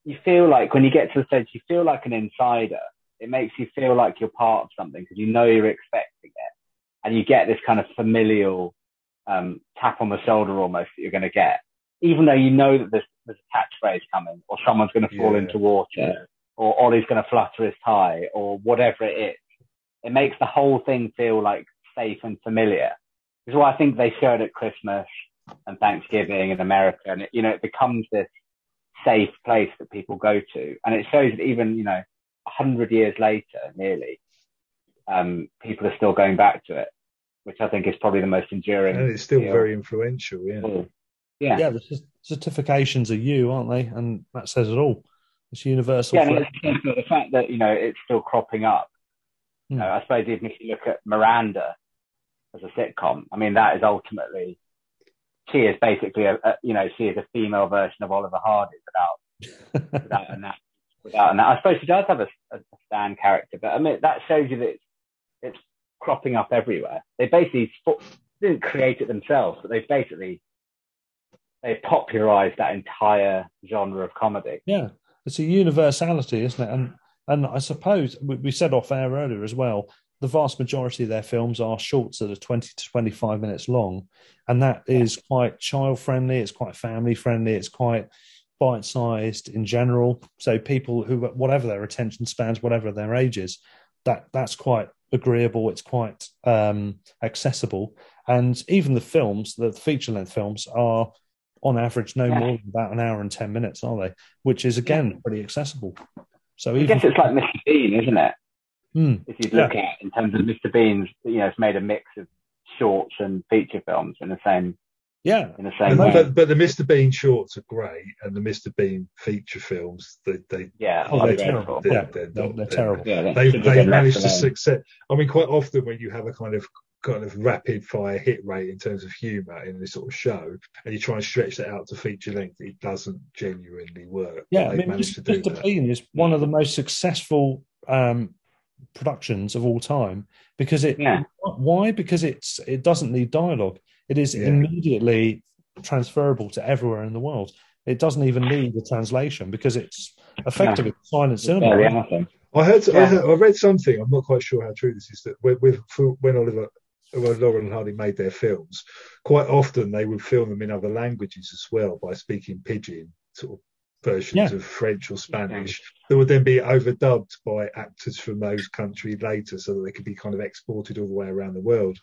you feel like when you get to the stage, you feel like an insider. It makes you feel like you're part of something because you know you're expecting it, and you get this kind of familial um, tap on the shoulder almost that you're going to get, even though you know that there's, there's a catchphrase coming, or someone's going to fall Yeah. into water, or Ollie's going to flutter his tie, or whatever it is. It makes the whole thing feel like safe and familiar. This is why I think they show it at Christmas and Thanksgiving in America, and it, you know it becomes this safe place that people go to, and it shows that even you know a hundred years later, nearly, um, people are still going back to it, which I think is probably the most enduring. and it's still Yeah. very influential. Yeah, Cool. Yeah. Yeah, the c- certifications are you, aren't they? And that says it all. It's universal. Yeah, for- and it's, it's the fact that you know it's still cropping up. You Hmm. know, I suppose even if you look at Miranda as a sitcom, I mean that is ultimately she is basically a, a, you know she is a female version of Oliver Hardy without without an without an I suppose she does have a, a character, but I mean that shows you that it's, it's cropping up everywhere. They basically didn't create it themselves, but they basically they popularized that entire genre of comedy. Yeah, it's a universality, isn't it? And and I suppose we said off air earlier as well. The vast majority of their films are shorts that are twenty to twenty-five minutes long, and that is quite child friendly. It's quite family friendly. It's quite bite-sized in general. So people who, whatever their attention spans, whatever their ages, that that's quite agreeable. It's quite um, accessible, and even the films, the feature-length films, are on average no yeah. more than about an hour and 10 minutes, are they? Which is again pretty accessible. So I guess it's like Mr. Bean, isn't it? Mm, if you look yeah. at in terms of Mr. Bean's, you know, it's made a mix of shorts and feature films in the same. Yeah, in the same way. But, but, the Mr. Bean shorts are great, and the Mr. Bean feature films, they, they yeah, oh, they're, terrible. They're, yeah, they're, they're, they're terrible. Yeah, they they managed to succeed. I mean, quite often when you have a kind of kind of rapid fire hit rate in terms of humour in this sort of show, and you try and stretch that out to feature length, it doesn't genuinely work. Yeah, I mean, Mr. Bean is one of the most successful um, productions of all time because it. Yeah. Why? Because it's it doesn't need dialogue. It is yeah. immediately transferable to everywhere in the world. It doesn't even need a translation because it's effectively yeah. silent cinema. I heard, yeah. I heard, I read something. I'm not quite sure how true this is. That with, with when Oliver when Laurel and Hardy made their films, quite often they would film them in other languages as well by speaking pidgin sort of versions yeah. of French or Spanish that would then be overdubbed by actors from those countries later so that they could be kind of exported all the way around the world.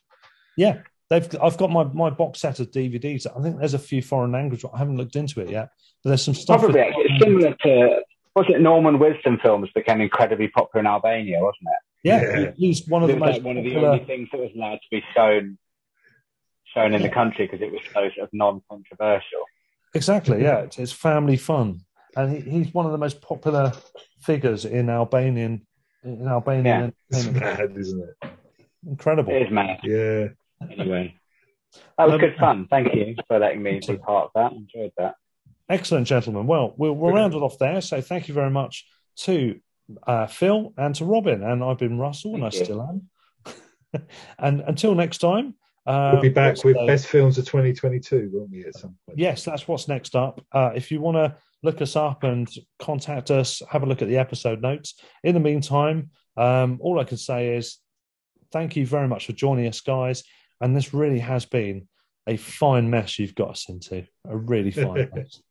Yeah. They've, I've got my, my box set of DVDs. I think there's a few foreign language. I haven't looked into it yet, but there's some stuff. Probably it's similar to was it Norman Wisdom films became incredibly popular in Albania, wasn't it? Yeah, yeah. he's one of the most like one of the only things that was allowed to be shown shown in the country because it was so sort of non-controversial. Exactly. Yeah, it's, it's family fun, and he, he's one of the most popular figures in Albanian in Albanian. Yeah. It's mad, isn't it? Incredible. It is mad. Yeah. Anyway, that was um, good fun. Thank you for letting me be part of that. Enjoyed that. Excellent, gentlemen. Well, we'll, we'll round it off there. So thank you very much to uh, Phil and to Robin. And I've been Russell, Thank and I you. still am. and until next time, uh, we'll be back with best films of 2022, won't we? At some point. Yes, that's what's next up. Uh, if you want to look us up and contact us, have a look at the episode notes. In the meantime, um, all I can say is thank you very much for joining us, guys. And this really has been a fine mess you've got us into. A really fine mess.